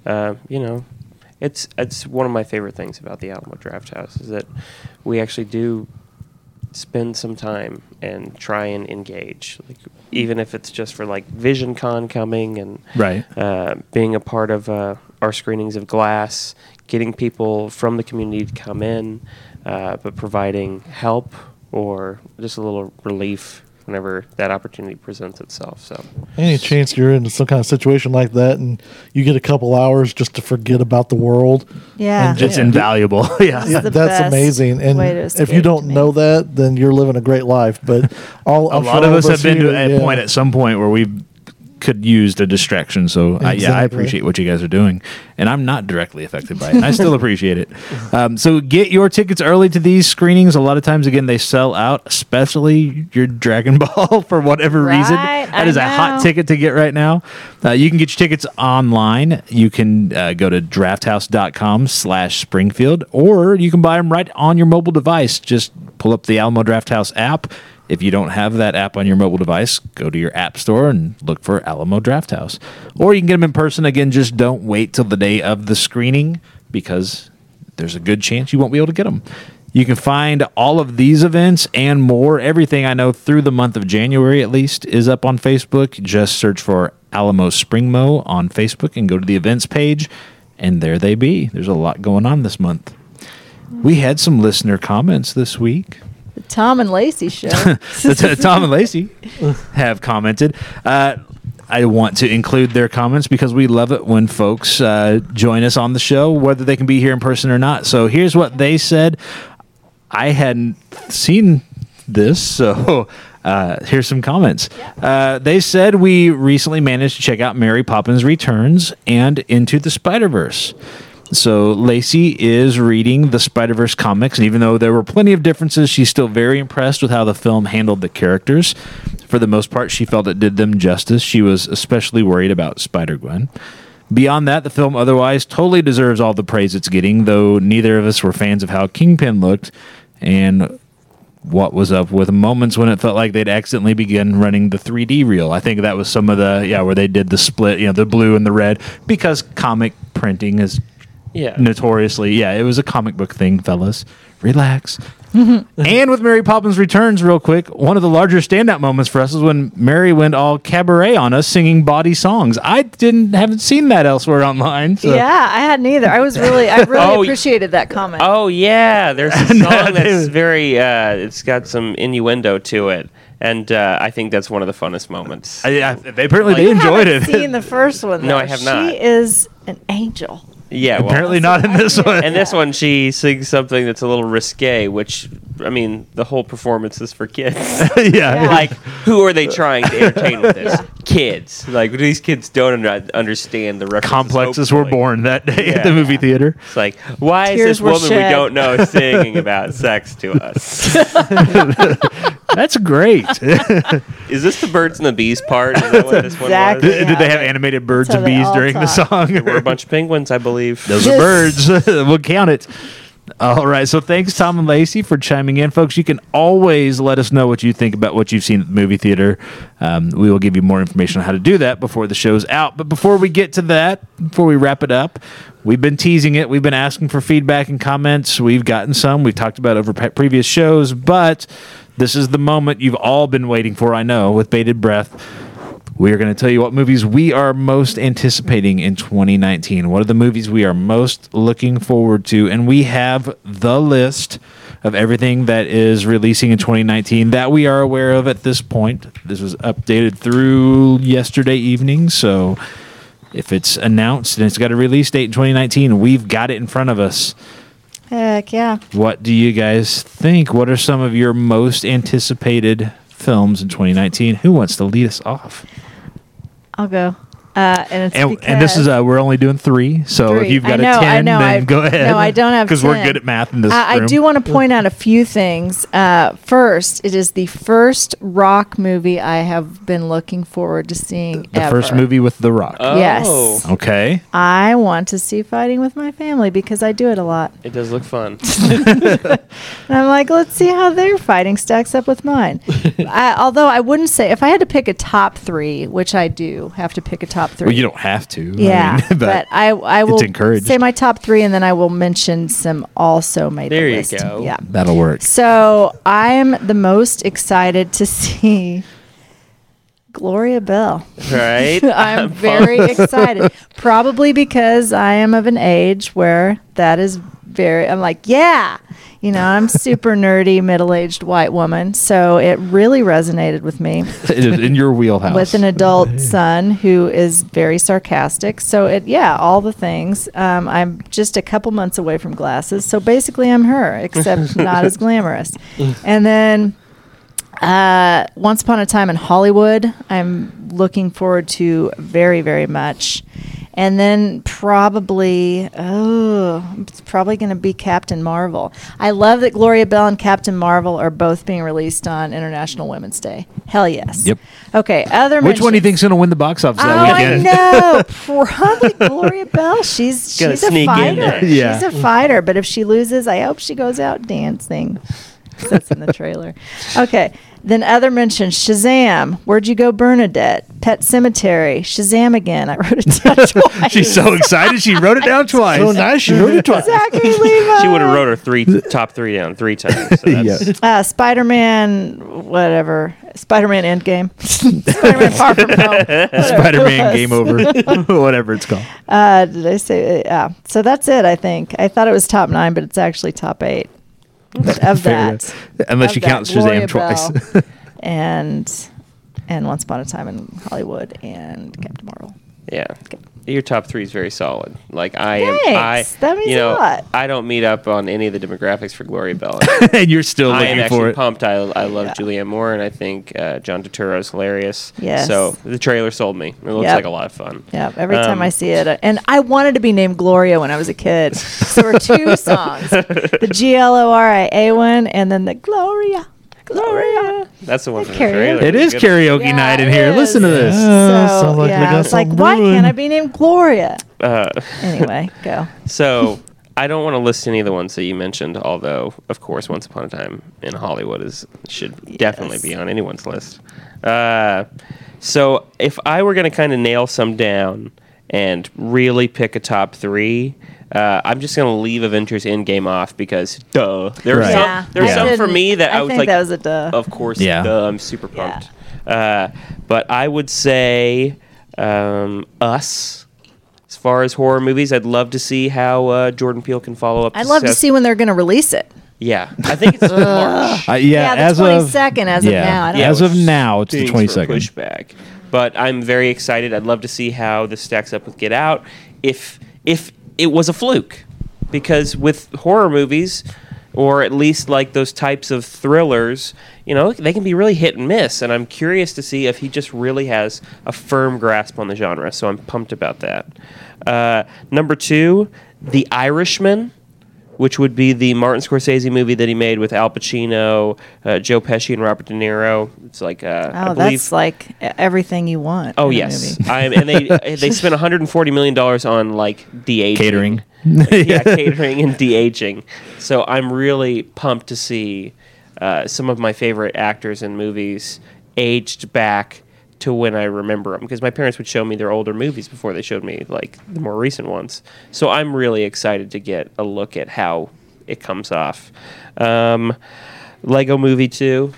Uh, you know, it's it's one of my favorite things about the Alamo Drafthouse is that we actually do spend some time and try and engage, like, even if it's just for like Vision Con coming and Right. uh, being a part of uh, our screenings of Glass, getting people from the community to come in, uh, but providing help or just a little relief whenever that opportunity presents itself. So Any chance you're in some kind of situation like that and you get a couple hours just to forget about the world? Yeah. And It's Yeah. invaluable. yeah. Yeah, that's amazing. And if you don't know that, then you're living a great life. But all a I'm lot sure of us have been here, to a yeah. point at some point where we could use the distraction. So I, yeah, I appreciate what you guys are doing, and I'm not directly affected by it. and I still appreciate it. Um, so get your tickets early to these screenings. A lot of times, again, they sell out, especially your Dragon Ball for whatever reason. Right, That I is a hot ticket to get right now. Uh, you can get your tickets online. You can uh, go to drafthouse.com slash Springfield, or you can buy them right on your mobile device. Just pull up the Alamo Drafthouse app. If you don't have that app on your mobile device, go to your app store and look for Alamo Drafthouse. Or you can get them in person. Again, just don't wait till the day of the screening because there's a good chance you won't be able to get them. You can find all of these events and more, everything I know through the month of January at least, is up on Facebook. Just search for Alamo Springmo on Facebook and go to the events page, and there they be. There's a lot going on this month. We had some listener comments this week. The Tom and Lacey show. The Tom and Lacey have commented. Uh, I want to include their comments because we love it when folks uh, join us on the show, whether they can be here in person or not. So here's what they said. I hadn't seen this, so uh, here's some comments. Uh, they said we recently managed to check out Mary Poppins Returns and Into the Spider Verse. So Lacey is reading the Spider Verse comics, and even though there were plenty of differences, she's still very impressed with how the film handled the characters. For the most part, she felt it did them justice. She was especially worried about Spider Gwen. Beyond that, the film otherwise totally deserves all the praise it's getting, though neither of us were fans of how Kingpin looked and what was up with moments when it felt like they'd accidentally begun running the 3D reel. I think that was some of the yeah where they did the split, you know, the blue and the red because comic printing is yeah, notoriously yeah, it was a comic book thing, fellas. Relax. and with Mary Poppins Returns, real quick, one of the larger standout moments for us is when Mary went all cabaret on us singing body songs. I didn't haven't seen that elsewhere online. So. yeah, I hadn't either. I was really, I really Oh, appreciated that comment. Oh yeah, there's a No, song that's very. Uh, it's got some innuendo to it, and uh, I think that's one of the funnest moments. I, I, apparently Like- they enjoyed haven't it. Seen the first one? No, I have not. She is an angel. Yeah, well, apparently not in this one. And this one, she sings something that's a little risque, which I mean, the whole performance is for kids. yeah. Yeah. like, who are they trying to entertain with this? Yeah. Kids. Like these kids don't un- understand the references. complexes were born that day at the Yeah. movie theater. It's like, why is this were woman we don't know singing about sex to us? That's great. Is this the birds and the bees part? Is that what this Exactly. one was? did they have animated birds That's and they bees all during the talk. song? There were a bunch of penguins, I believe. Those are birds. we'll count it. All right. So thanks, Tom and Lacey, for chiming in, folks. You can always let us know what you think about what you've seen at the movie theater. Um, we will give you more information on how to do that before the show's out. But before we get to that, before we wrap it up, we've been teasing it. We've been asking for feedback and comments. We've gotten some. We've talked about over pe- previous shows, but this is the moment you've all been waiting for. I know, with bated breath. We are going to tell you what movies we are most anticipating in 2019. What are the movies we are most looking forward to? And we have the list of everything that is releasing in 2019 that we are aware of at this point. This was updated through yesterday evening. So if it's announced and it's got a release date in 2019, we've got it in front of us. Heck yeah. What do you guys think? What are some of your most anticipated films in 2019? Who wants to lead us off? I'll go. Uh, and it's And, and this is uh, we're only doing three. So if you've got know, a I ten, know, then I- go ahead. no, I don't have because we're good at math in this I, I do want to point out a few things. Uh, first, it is the first rock movie I have been looking forward to seeing. the first ever. movie with The Rock. Oh, Yes. okay. I want to see Fighting with My Family because I do it a lot. It does look fun. And I'm like, let's see how their fighting stacks up with mine. I, although I wouldn't say, if I had to pick a top three, which I do have to pick a top three. Well, you don't have to. I Yeah, mean, but, I I will encouraged. say my top three, and then I will mention some also made There the you list. go. Yeah. that'll work. So I am the most excited to see Gloria Bell. right? I'm very excited. Probably because I am of an age where that is very, I'm like, yeah. You know, I'm super nerdy, middle aged white woman. So it really resonated with me It is in your wheelhouse. with an adult son who is very sarcastic. So it, yeah, all the things. Um, I'm just a couple months away from glasses, so basically I'm her, except not as glamorous. And then, uh, Once Upon a Time in Hollywood, I'm looking forward to very, very much. And then probably, oh, it's probably going to be Captain Marvel. I love that Gloria Bell and Captain Marvel are both being released on International Women's Day. Hell yes. Yep. Okay. Other Which one do you mentions- think's going to win the box office Oh, that I weekend? know. Probably Gloria Bell. She's Gonna she's a sneak in fighter. there. Yeah. She's a fighter. But if she loses, I hope she goes out dancing. That's in the trailer. Okay. Then other mentions: Shazam, Where'd You Go, Bernadette, Pet Sematary, Shazam again. I wrote it down twice. She's so excited she wrote it down twice. So nice, you wrote it twice. Zachary Levi. she would have wrote her three top three down three times. So that's, Yeah. Uh, Spider-Man, whatever. Spider-Man Endgame. Spider-Man Far From Home. Spider-Man Game Over, whatever it's called. Uh, did I say? Yeah. So that's it. I think I thought it was top nine, but it's actually top eight. But of Fair. that, Unless of you that, count Gloria Shazam twice. And and Once Upon a Time in Hollywood and Captain Marvel. yeah. Your top three is very solid. Like I am, I Thanks. That means you a know lot. I don't meet up on any of the demographics for Gloria Bell. and you're still I am looking for actually it. pumped. I, I love Yeah. Julianne Moore, and I think uh, John Turturro is hilarious. Yes. So the trailer sold me. It looks Yep. like a lot of fun. Yeah. Every time Um, I see it, uh, and I wanted to be named Gloria when I was a kid. So there were two songs: the G L O R I A one, and then the Gloria, Gloria. That's the one Like from the trailer. It is Good. karaoke Yeah, night in it here. is. Listen to this. Yeah, so sounds like we yeah, got I was like, something why brewing. can't I be named Gloria? Uh, Anyway, go. so I don't want to list any of the ones that you mentioned, although of course, Once Upon a Time in Hollywood is should definitely be on anyone's list. Uh, so if I were going to kind of nail some down and really pick a top three. Uh, I'm just gonna leave Avengers Endgame off because duh. There Right. are Yeah, some there are I some for me that I, I was think like that was a duh. Of course, Yeah. duh, I'm super Yeah. pumped. Uh, but I would say um, Us. As far as horror movies, I'd love to see how uh, Jordan Peele can follow up. I'd love to see when they're going to release it. Yeah, I think it's March. Uh, yeah, Yeah, the as 22nd of as of now. I don't as of now, it's the Things twenty for pushback. But I'm very excited. I'd love to see how this stacks up with Get Out. If if it was a fluke, because with horror movies, or at least like those types of thrillers, you know, they can be really hit and miss. And I'm curious to see if he just really has a firm grasp on the genre. So I'm pumped about that. Uh, number two, The Irishman which would be the Martin Scorsese movie that he made with Al Pacino, uh, Joe Pesci, and Robert De Niro. It's like uh, I Oh, believe. that's like everything you want. Oh in a yes, movie. I'm, and they they spent 140 million dollars on like de aging, Catering. yeah, catering and de aging. So I'm really pumped to see uh, some of my favorite actors in movies aged back to when I remember them because my parents would show me their older movies before they showed me like the more recent ones. So I'm really excited to get a look at how it comes off. Um, Lego Movie Two.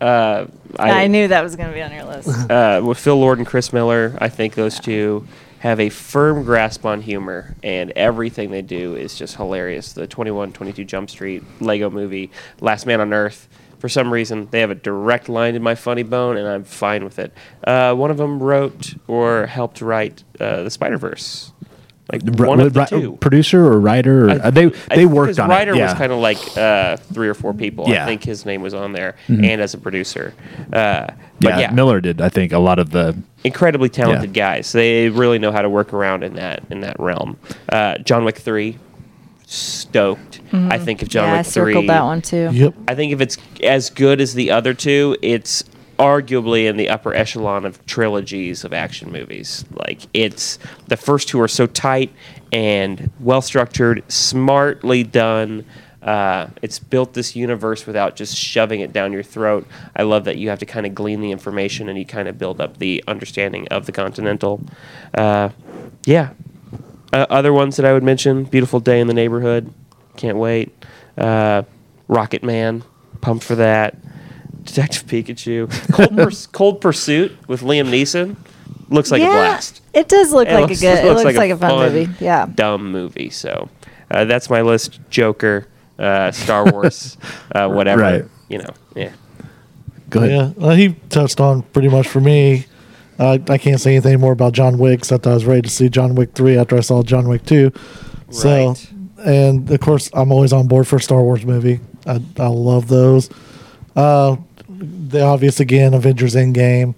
Uh, I, knew that was going to be on your list. uh, with Phil Lord and Chris Miller, I think those two have a firm grasp on humor, and everything they do is just hilarious. The 21, 22 Jump Street, Lego movie, Last Man on Earth. For some reason, they have a direct line to my funny bone, and I'm fine with it. Uh, one of them wrote or helped write uh, the Spider Verse. Like one of the two. producer or writer? Or, uh, they I they think worked on writer it. Yeah. was kind of like uh, three or four people. Yeah. Mm-hmm. I think his name was on there, and as a producer. Uh, but yeah, yeah, Miller did. I think a lot of the incredibly talented Yeah. guys. They really know how to work around in that in that realm. Uh, John Wick three, stoked. I think if John yeah, I Wick three, circled that one too. Yep. I think if it's as good as the other two, it's arguably in the upper echelon of trilogies of action movies. Like it's the first two are so tight and well structured, smartly done. Uh, it's built this universe without just shoving it down your throat. I love that you have to kind of glean the information and you kind of build up the understanding of the Continental. Uh, yeah. Uh, other ones that I would mention: Beautiful Day in the Neighborhood. Can't wait. Uh, Rocket Man. Pumped for that. Detective Pikachu. Cold, Purs- Cold Pursuit with Liam Neeson. Looks like yeah, a blast. It does look It like looks- a good. It looks, like, a fun, fun, movie. Yeah. Dumb movie. So uh, that's my list. Joker, uh, Star Wars, uh, whatever. Right. You know. Yeah. go ahead. Yeah, well, he touched on pretty much for me. Uh, I can't say anything more about John Wick except I was ready to see John Wick three after I saw John Wick two. So, and of course, I'm always on board for a Star Wars movie. I, I love those. Uh, the obvious again, Avengers Endgame,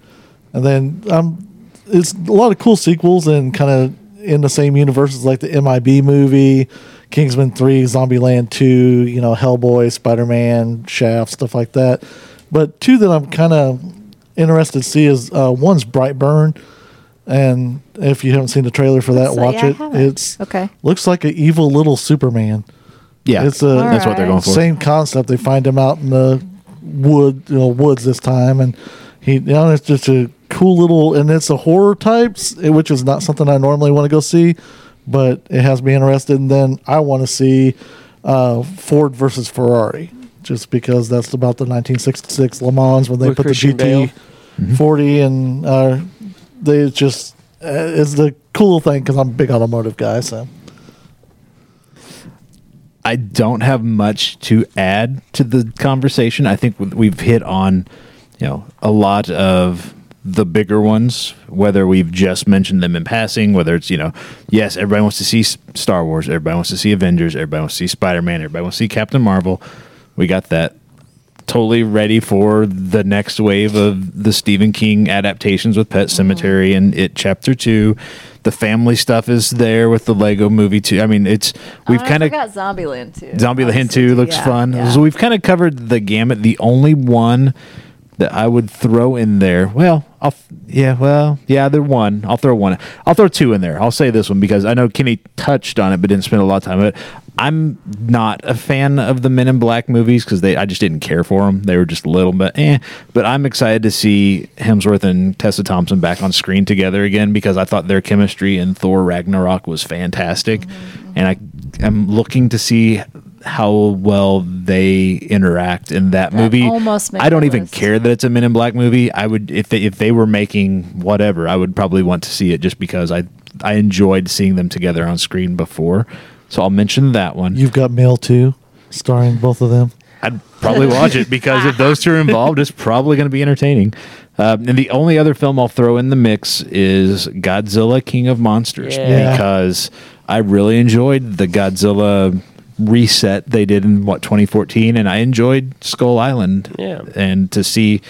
and then um, it's a lot of cool sequels and kind of in the same universes like the MIB movie, Kingsman three, Zombieland two, you know, Hellboy, Spider Man, Shaft, stuff like that. But two that I'm kind of interested to see is uh, one's Brightburn, and if you haven't seen the trailer for that, What's that? watch Yeah, I it. haven't. It's Okay. looks like an evil little Superman. Yeah, It's a- that's what they're going for. Same concept. They find him out in the wood, you know, woods this time, and he, you know, it's just a cool little, and it's a horror types, eh, which is not something I normally want to go see, but it has me interested. And then I want to see uh, Ford versus Ferrari, just because that's about the 1966 Le Mans when they With put Christian the Bale. GT 40, and uh, they just uh, it's the cool thing because I'm a big automotive guy, so. I don't have much to add to the conversation. I think we've hit on, you know, a lot of the bigger ones. Whether we've just mentioned them in passing, whether it's you know, yes, everybody wants to see Star Wars, everybody wants to see Avengers, everybody wants to see Spider Man, everybody wants to see Captain Marvel. We got that. Totally ready for the next wave of the Stephen King adaptations with Pet Sematary mm-hmm. and It Chapter Two. The family stuff is there with the Lego Movie too. I mean, it's oh, we've Oh, kind I of forgot Zombieland too. Zombieland 2 looks Yeah, fun. yeah. So we've kind of covered the gamut. The only one that I would throw in there, well, I'll yeah, well, yeah, they're one. I'll throw one. I'll throw two in there. I'll say this one because I know Kenny touched on it but didn't spend a lot of time on it. I'm not a fan of the Men in Black movies because they I just didn't care for them. They were just a little bit eh. But I'm excited to see Hemsworth and Tessa Thompson back on screen together again because I thought their chemistry in Thor Ragnarok was fantastic, and I am looking to see how well they interact in that, That movie. almost I don't even list. care that it's a Men in Black movie. I would if they if they were making whatever, I would probably want to see it just because I I enjoyed seeing them together on screen before. So I'll mention that one. You've got Mail 2, starring both of them. I'd probably watch it because if those two are involved, it's probably going to be entertaining. Um, and the only other film I'll throw in the mix is Godzilla King of Monsters Yeah. because I really enjoyed the Godzilla reset they did in what 2014 and I enjoyed Skull Island Yeah. and to see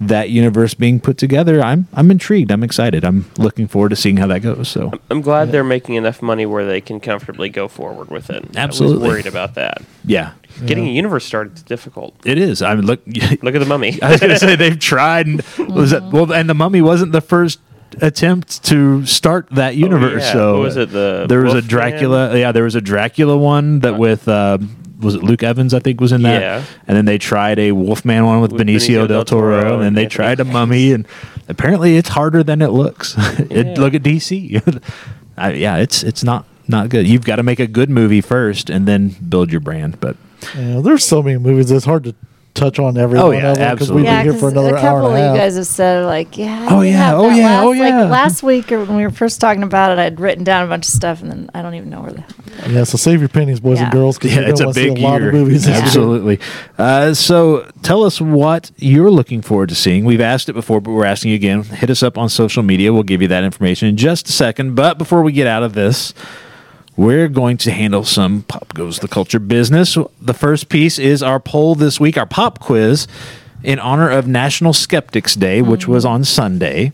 that universe being put together, I'm I'm intrigued. I'm excited. I'm looking forward to seeing how that goes. So I'm glad they're making enough money where they can comfortably go forward with it. Absolutely. I was worried about that. yeah, Getting a universe started is difficult. it is. I mean, look. Look at the mummy. I was going to say they've tried. And was that well? And the Mummy wasn't the first attempt to start that universe. Oh, yeah. So What was it, the there was a Wolfman? Dracula. Yeah, there was a Dracula one that with. Uh, was it Luke Evans? I think was in that. Yeah. And then they tried a Wolfman one with, With Benicio, Benicio del del Toro, Toro and then they tried a Mummy, and apparently it's harder than it looks. it, Yeah. look at DC. I, yeah, it's it's not not good. You've got to make a good movie first, and then build your brand. But Yeah, there's so many movies. It's hard to touch on every Oh, one yeah, of them because absolutely. we'd be Yeah, here for because another a hour couple and a of half. you guys have said like, yeah, Oh, yeah, oh, yeah, last, oh, like, yeah. last week or when we were first talking about it, I'd written down a bunch of stuff and then I don't even know where the yeah, so save your pennies, boys Yeah. and girls, yeah, it's a big a lot year. of movies. Absolutely. Uh, so tell us what you're looking forward to seeing. We've asked it before, but we're asking you again. Hit us up on social media. We'll give you that information in just a second. But before we get out of this, we're going to handle some pop goes the culture business. The first piece is our poll this week, our pop quiz, in honor of National Skeptics Day, which was on Sunday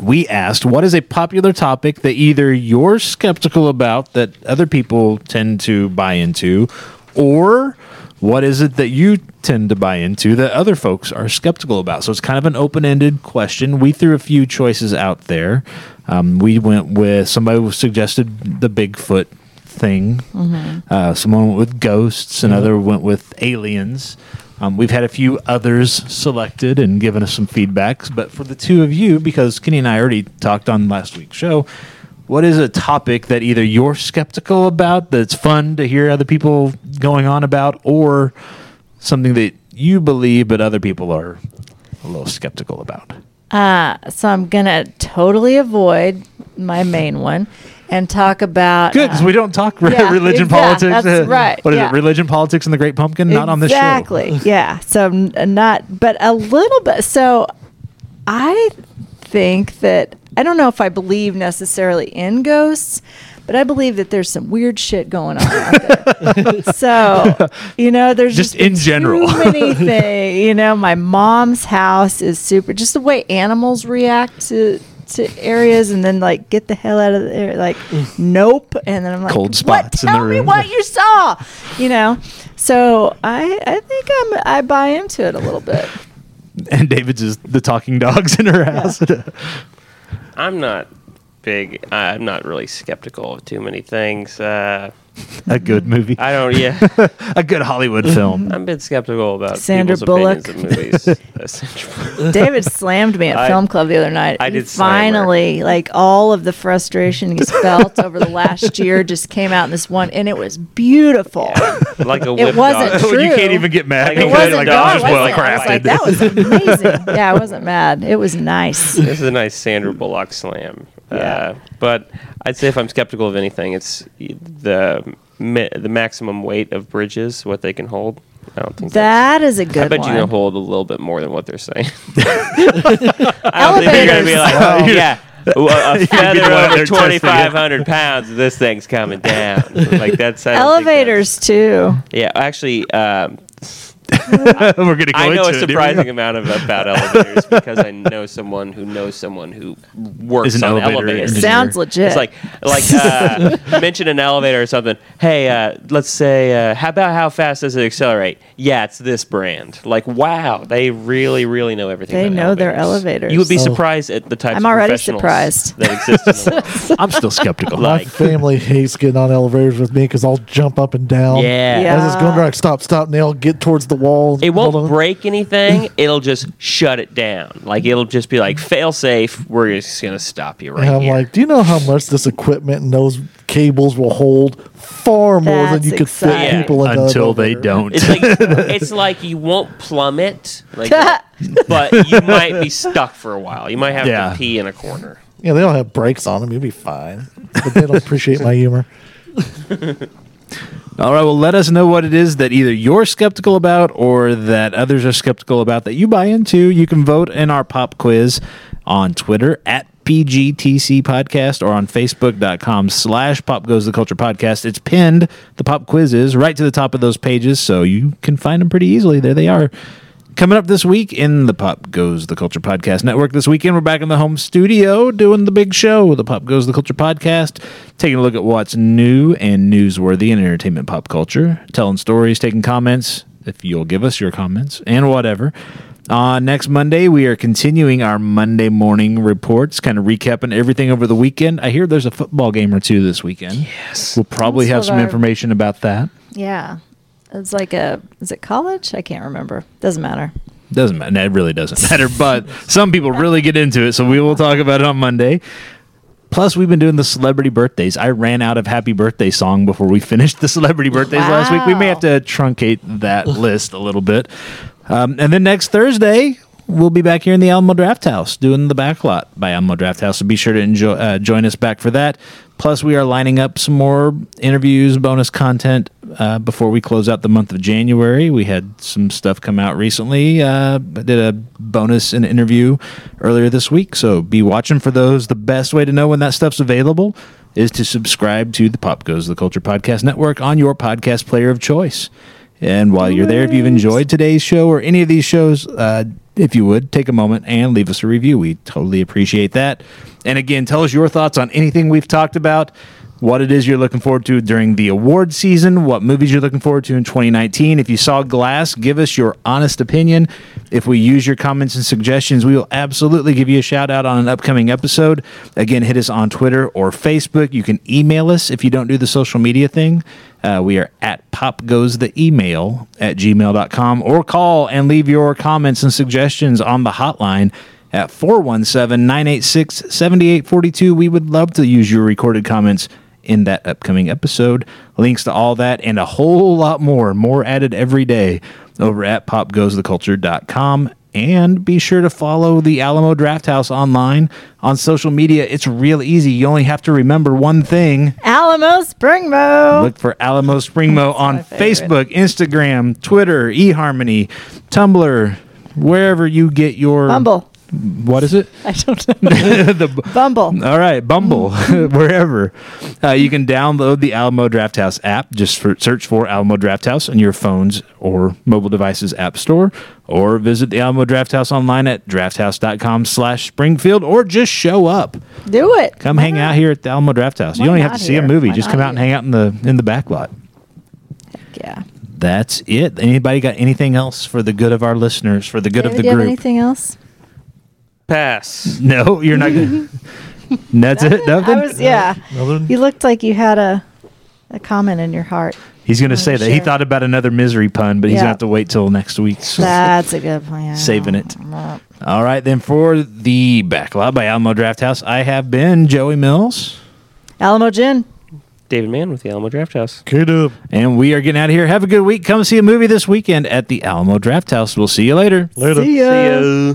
we asked what is a popular topic that either you're skeptical about that other people tend to buy into or what is it that you tend to buy into that other folks are skeptical about? So it's kind of an open-ended question. We threw a few choices out there. Um, we went with somebody who suggested the bigfoot thing. Uh, someone went with ghosts another went with aliens. Um, we've had a few others selected and given us some feedbacks, but for the two of you, because Kenny and I already talked on last week's show, what is a topic that either you're skeptical about that's fun to hear other people going on about, or something that you believe but other people are a little skeptical about? Uh, so I'm gonna totally avoid my main one and talk about Good, because uh, we don't talk re- yeah, religion, exact- politics. that's uh, right, What is yeah. it? Religion, politics, and the Great Pumpkin? Not on this show. exactly. yeah. So n- not, but a little bit. So I think that I don't know if I believe necessarily in ghosts, but I believe that there's some weird shit going on out there. so you know, there's Just just, in general. too many things. You know, my mom's house is super. Just the way animals react to. To areas and then like get the hell out of there like nope and then I'm like Cold what spots in the tell me what you saw you know so I I think I'm I buy into it a little bit And David's is the talking dogs in her house. I'm not big. I'm not really skeptical of too many things. Uh, a good movie, I don't. Yeah, a good Hollywood film. I'm a bit skeptical about Sandra people's Bullock. of movies. Sandra Bullock. David slammed me at I- film club the other night. I He did slam her. finally like all of the frustration he's felt over the last year just came out in this one, and it was beautiful. like a It wasn't dog. true. you can't even get mad. Like, It it wasn't like, no, that was well I was like, crafted. that was amazing. Yeah, I wasn't mad. It was nice. This is a nice Sandra Bullock slam. Uh, but I'd say if I'm skeptical of anything, it's the mi- the maximum weight of bridges, what they can hold. I don't think that's. A good I bet one. you can hold a little bit more than what they're saying. I don't think they're going to be like, oh, yeah, well, a feather over they're testing it. 2,500 pounds, this thing's coming down. Like that's I don't that's- Elevators too. Yeah, actually, um, We're gonna go I know into a it. Here we surprising go. amount of about elevators because I know someone who knows someone who works Is an on elevator elevators. engineer. Sounds legit. It's like like uh, mention an elevator or something. Hey, uh, let's say, uh, how about how fast does it accelerate? Yeah, it's this brand. Like, wow, they really, really know everything. They about know their elevators. elevators. You would be Oh. surprised at the types. I'm of already professionals surprised. that exist in the world. I'm still skeptical. My Like- family hates getting on elevators with me because I'll jump up and down. Yeah. Yeah. As it's going direct, stop, stop, nail, get towards the wall. It won't break anything. It'll just shut it down. Like it'll just be like fail safe. We're just gonna stop you right And I'm here. like, do you know how much this equipment and those cables will hold? Far more than you could fit exciting. people in Until they don't. It's like it's like you won't plummet, like, but you might be stuck for a while. You might have Yeah. to pee in a corner. Yeah, they don't have brakes on them. You'll be fine. But they don't appreciate my humor. All right, well, let us know what it is that either you're skeptical about or that others are skeptical about that you buy into. You can vote in our pop quiz on Twitter at PGTC Podcast or on Facebook.com slash Pop Goes the Culture Podcast. It's pinned, the pop quiz is, right to the top of those pages, so you can find them pretty easily. There they are. Coming up this week in the Pop Goes the Culture Podcast Network. This weekend, we're back in the home studio doing the big show, the Pop Goes the Culture Podcast, taking a look at what's new and newsworthy in entertainment pop culture, telling stories, taking comments, if you'll give us your comments, and whatever. Uh, next Monday, we are continuing our Monday morning reports, kind of recapping everything over the weekend. I hear there's a football game or two this weekend. Yes. We'll probably That's have some our- information about that. Yeah. It's like a, is it college? I can't remember. Doesn't matter. Doesn't matter. It really doesn't matter. But some people really get into it, so we will talk about it on Monday. Plus, we've been doing the celebrity birthdays. I ran out of happy birthday song before we finished the celebrity birthdays last week. We may have to truncate that list a little bit. Um, and then next Thursday, we'll be back here in the Alamo Drafthouse doing the backlot by Alamo Drafthouse. So be sure to enjoy, uh, join us back for that. Plus, we are lining up some more interviews, bonus content uh, before we close out the month of January. We had some stuff come out recently. Uh, I did a bonus and interview earlier this week, so be watching for those. The best way to know when that stuff's available is to subscribe to the Pop Goes the Culture Podcast Network on your podcast player of choice. And while you're there, if you've enjoyed today's show or any of these shows, uh, if you would take a moment and leave us a review, we totally appreciate that. And again, tell us your thoughts on anything we've talked about, what it is you're looking forward to during the award season, what movies you're looking forward to in 2019. If you saw Glass, give us your honest opinion. If we use your comments and suggestions, we will absolutely give you a shout out on an upcoming episode. Again, hit us on Twitter or Facebook. You can email us if you don't do the social media thing. Uh, we are at popgoestheemail at gmail.com or call and leave your comments and suggestions on the hotline at 417 986 7842. We would love to use your recorded comments in that upcoming episode. Links to all that and a whole lot more, more added every day over at popgoestheculture.com. And be sure to follow the Alamo Drafthouse online on social media. It's real easy. You only have to remember one thing. Alamo Springmo. Look for Alamo Springmo on. Facebook, Instagram, Twitter, eHarmony, Tumblr, wherever you get your Bumble. What is it? I don't know. the, Bumble. all right, Bumble, wherever. Uh, you can download the Alamo Drafthouse app. Just for, search for Alamo Drafthouse on your phones or mobile devices app store, or visit the Alamo Drafthouse online at drafthouse.com slash Springfield, or just show up. Do it. Come Why hang not? out here at the Alamo Drafthouse. Why you don't even have not to see a here? movie. Why just not come out and hang out in the in the back lot. Yeah. That's it. Anybody got anything else for the good of our listeners, for the good David, of the do you have group? anything else? Pass. No, you're not. Gonna, that's it. Nothing. I was yeah. Another- You looked like you had a a comment in your heart. He's going to say that he sure. thought about another misery pun, but he's Yeah. going to have to wait till next week. So That's a good plan. Saving it. All right, then for the backlot by Alamo Drafthouse, I have been Joey Mills, Alamo Gin. David Mann with the Alamo Drafthouse. K-Dub. and we are getting out of here. Have a good week. Come see a movie this weekend at the Alamo Drafthouse. We'll see you later. Later. See ya.